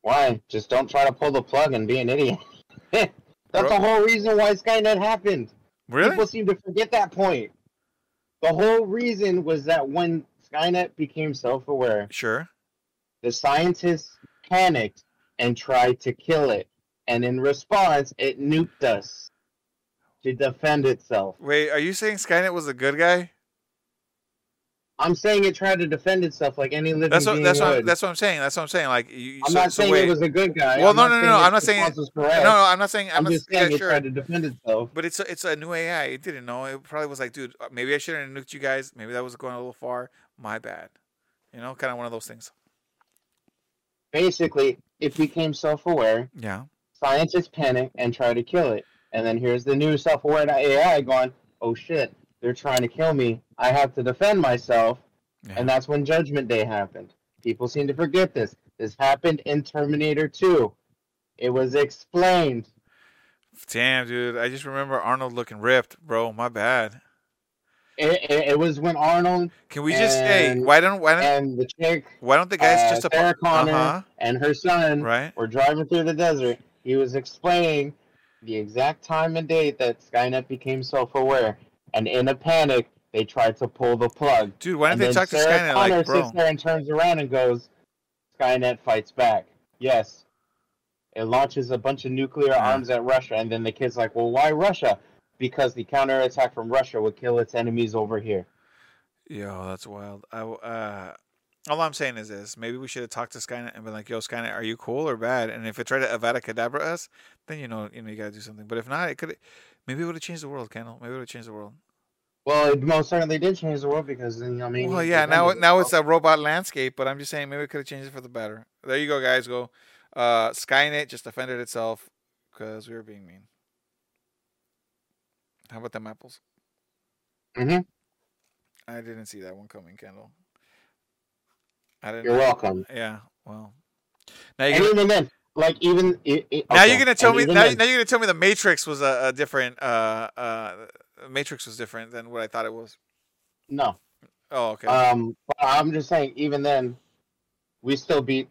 Why? Just don't try to pull the plug and be an idiot. *laughs* That's Bro- the whole reason why Skynet happened. Really? People seem to forget that point. The whole reason was that when Skynet became self-aware, Sure. the scientists panicked and tried to kill it, and in response, it nuked us to defend itself. Wait, are you saying Skynet was a good guy? I'm saying it tried to defend itself like any living That's what being that's what would. that's what I'm saying. That's what I'm saying. Like, you, I'm so, not so saying wait. it was a good guy. Well, I'm no, no, no, no, I'm not saying it- response was No, no, I'm not saying. I'm, I'm not, just yeah, saying it sure. tried to defend itself. But it's a, it's a new AI. It didn't know. It probably was like, dude, uh, maybe I shouldn't have nuked you guys. Maybe that was going a little far. My bad. You know, kind of one of those things. Basically, it became self-aware. Yeah. Scientists panic and try to kill it, and then here's the new self-aware AI going, "Oh shit, they're trying to kill me. I have to defend myself." yeah. And that's when Judgment Day happened. People seem to forget this. This happened in Terminator 2. It was explained. Damn, dude. I just remember Arnold looking ripped, bro. My bad. It, it, it was when Arnold Can we just hey? Why don't why don't and the chick why don't the guys uh, just Sarah Connor uh-huh, and her son right? were driving through the desert. He was explaining the exact time and date that Skynet became self-aware, and in a panic, they tried to pull the plug. Dude, why don't they talk to Skynet Connor like, bro? sits there and turns around and goes, "Skynet fights back." Yes, it launches a bunch of nuclear Yeah. arms at Russia, and then the kid's like, "Well, why Russia?" Because the counterattack from Russia would kill its enemies over here. Yo, that's wild. I, uh, all I'm saying is this: maybe we should have talked to Skynet and been like, "Yo, Skynet, are you cool or bad?" And if it tried to Avada Kedavra us, then you know, you know, you gotta do something. But if not, it could. Maybe it would have changed the world, Kendall. Maybe it would have changed the world. Well, it most certainly did change the world because then I mean. well, yeah. Now, defended now it's a robot landscape. But I'm just saying, maybe it could have changed it for the better. There you go, guys. Go. Uh, Skynet just defended itself because we were being mean. How about them apples? Mhm. I didn't see that one coming, Kendall. I didn't. You're welcome. Yeah. Well. Now gonna, even then, like even it, it, now okay, you're gonna tell and me now, then- now you're gonna tell me the Matrix was a, a different uh uh Matrix was different than what I thought it was. no. Oh okay. Um, but I'm just saying, even then, we still beat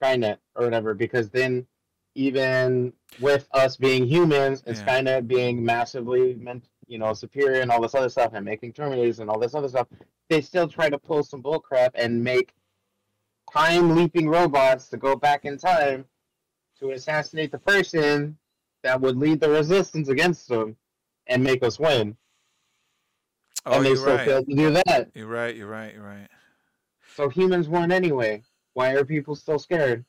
Skynet or whatever because then, even with us being humans and Yeah. Skynet being massively, meant, you know, superior and all this other stuff, and making Terminators and all this other stuff, they still try to pull some bullcrap and make time leaping robots to go back in time to assassinate the person that would lead the resistance against them and make us win. oh, and they still right. failed to do that. You're right. You're right. You're right. So humans won anyway. Why are people still scared?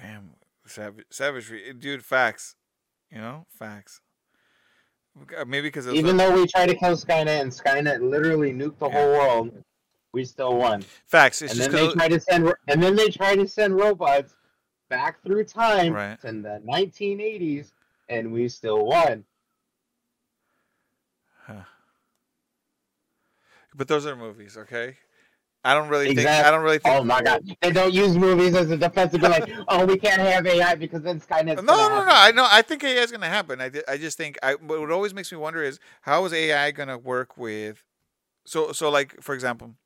Damn, savage, savagery, eh, dude. Facts. You know, facts. Maybe because Even though we tried to kill Skynet and Skynet literally nuked the Yeah. whole world, we still won. facts. It's and just then they tried to send and then they try to send robots back through time Right. to the 1980s, and we still won. Huh. But those are movies, okay? I don't really think. I don't really think. Oh my god! They don't use movies as a defense to be like, *laughs* oh, we can't have AI because then Skynet's No, no, no, happen." no. I know. I think AI is going to happen. I, I just think. I. But what always makes me wonder is how is AI going to work with. So, so like for example,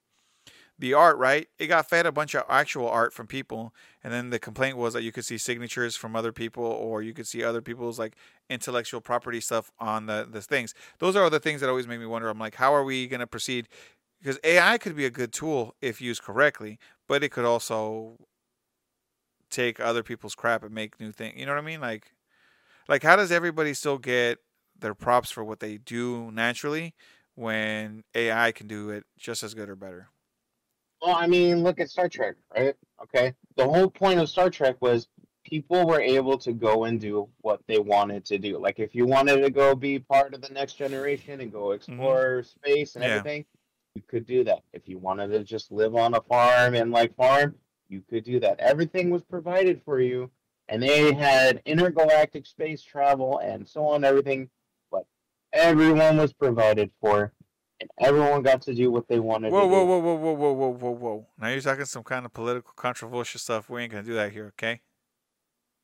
the art, right? It got fed a bunch of actual art from people, and then the complaint was that you could see signatures from other people, or you could see other people's like intellectual property stuff on the the things. Those are the things that always make me wonder. I'm like, how are we gonna proceed? Because AI could be a good tool if used correctly, but it could also take other people's crap and make new things. You know what I mean? Like, like how does everybody still get their props for what they do naturally when AI can do it just as good or better? Well, I mean, look at Star Trek, right? Okay. The whole point of Star Trek was people were able to go and do what they wanted to do. Like if you wanted to go be part of the next generation and go explore mm-hmm. space and yeah. everything, you could do that. If you wanted to just live on a farm and like farm, you could do that. Everything was provided for you. And they had intergalactic space travel and so on, everything. But everyone was provided for and everyone got to do what they wanted whoa, to whoa. Whoa, whoa, whoa, whoa, whoa, whoa, whoa, Now you're talking some kind of political, controversial stuff. We ain't gonna do that here, okay?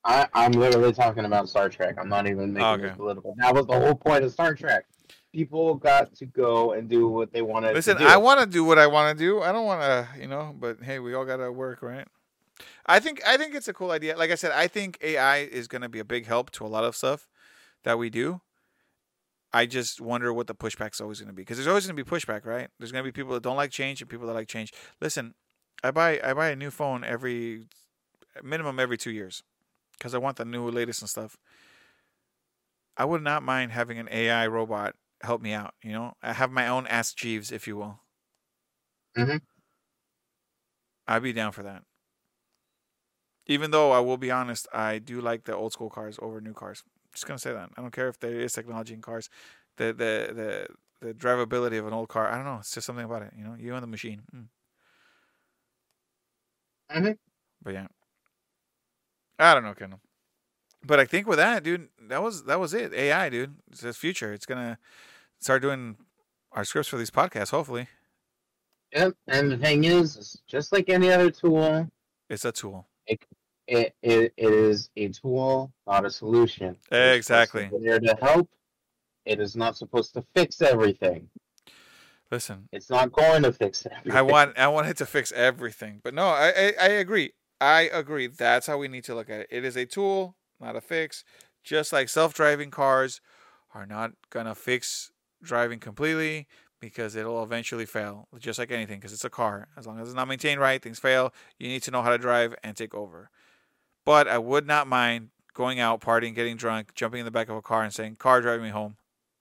I, I'm literally talking about Star Trek. I'm not even making okay. it political. That was the whole point of Star Trek. People got to go and do what they wanted Listen, I want to do what I want to do. I don't want to, you know, but hey, we all got to work, right? I think I think it's a cool idea. Like I said, I think AI is going to be a big help to a lot of stuff that we do. I just wonder what the pushback's always going to be because there's always going to be pushback, right? There's going to be people that don't like change and people that like change. Listen, I buy I buy a new phone every minimum every 2 years because I want the new latest and stuff. I would not mind having an AI robot help me out, you know? I have my own Ask Jeeves, if you will. Mhm. I'd be down for that. Even though I will be honest, I do like the old school cars over new cars just gonna say that. I don't care if there is technology in cars. The the the the drivability of an old car. I don't know. It's just something about it. You know, you and the machine. Mm. Mm-hmm. But yeah, I don't know, Kendall. But I think with that, dude, that was that was it. AI, dude, it's the future. It's gonna start doing our scripts for these podcasts. Hopefully. Yep. And the thing is, just like any other tool, it's a tool. It it, it, it is a tool, not a solution. Exactly. there to help. It is not supposed to fix everything. Listen, it's not going to fix everything. I want I want it to fix everything, but no, I, I, I agree. I agree. That's how we need to look at it. It is a tool, not a fix. Just like self-driving cars are not gonna fix driving completely because it'll eventually fail, just like anything, because it's a car. As long as it's not maintained right, things fail. You need to know how to drive and take over. But I would not mind going out, partying, getting drunk, jumping in the back of a car and saying, car driving me home.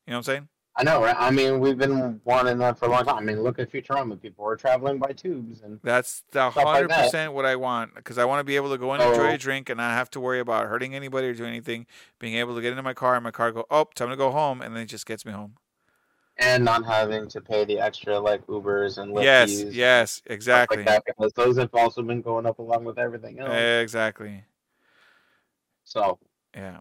You know what I'm saying? I know, right? I mean, we've been wanting that for a long time. I mean, look at Futurama. People are traveling by tubes, and that's the hundred like percent what I want. Because I want to be able to go and enjoy a drink and not have to worry about hurting anybody or doing anything. Being able to get into my car and my car go, oh, time to go home, and then it just gets me home. And not having to pay the extra like Ubers and Lyft yes, yes, exactly. Like that, because those have also been going up along with everything else. Exactly. So yeah,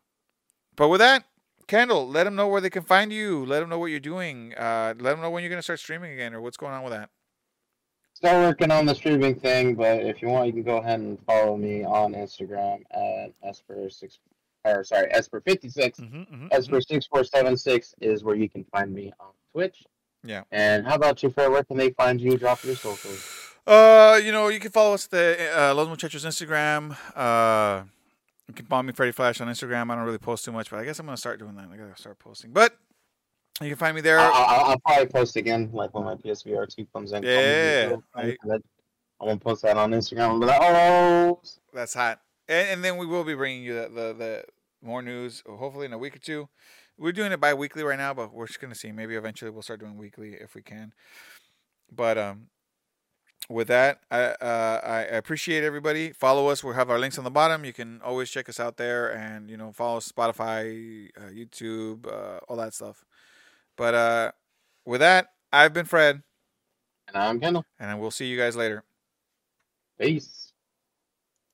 but with that, Kendall, let them know where they can find you. Let them know what you're doing. Uh, let them know when you're gonna start streaming again or what's going on with that. Still working on the streaming thing, but if you want, you can go ahead and follow me on Instagram at Esper six or sorry Esper fifty six. Mm-hmm, mm-hmm, Esper mm-hmm. six four seven six is where you can find me on Twitch. Yeah. And how about you, Fred? Where can they find you? Drop your socials. Uh, you know, you can follow us at the uh, Los Muchachos Instagram. Uh you can follow me Freddy Flash on Instagram. I don't really post too much, but I guess I'm gonna start doing that. I gotta start posting. But you can find me there. I'll, I'll, I'll probably post again, like when my PSVR two comes in. Yeah, I'm gonna post that on Instagram. Be like, oh, that's hot. And, and then we will be bringing you the, the, the more news. Hopefully in a week or two. We're doing it bi-weekly right now, but we're just gonna see. Maybe eventually we'll start doing weekly if we can. But um, with that, I uh, I appreciate everybody. Follow us. We'll have our links on the bottom. You can always check us out there, and you know follow Spotify, uh, YouTube, uh, all that stuff. But uh, with that, I've been Fred, and I'm Kendall, and we'll see you guys later. Peace.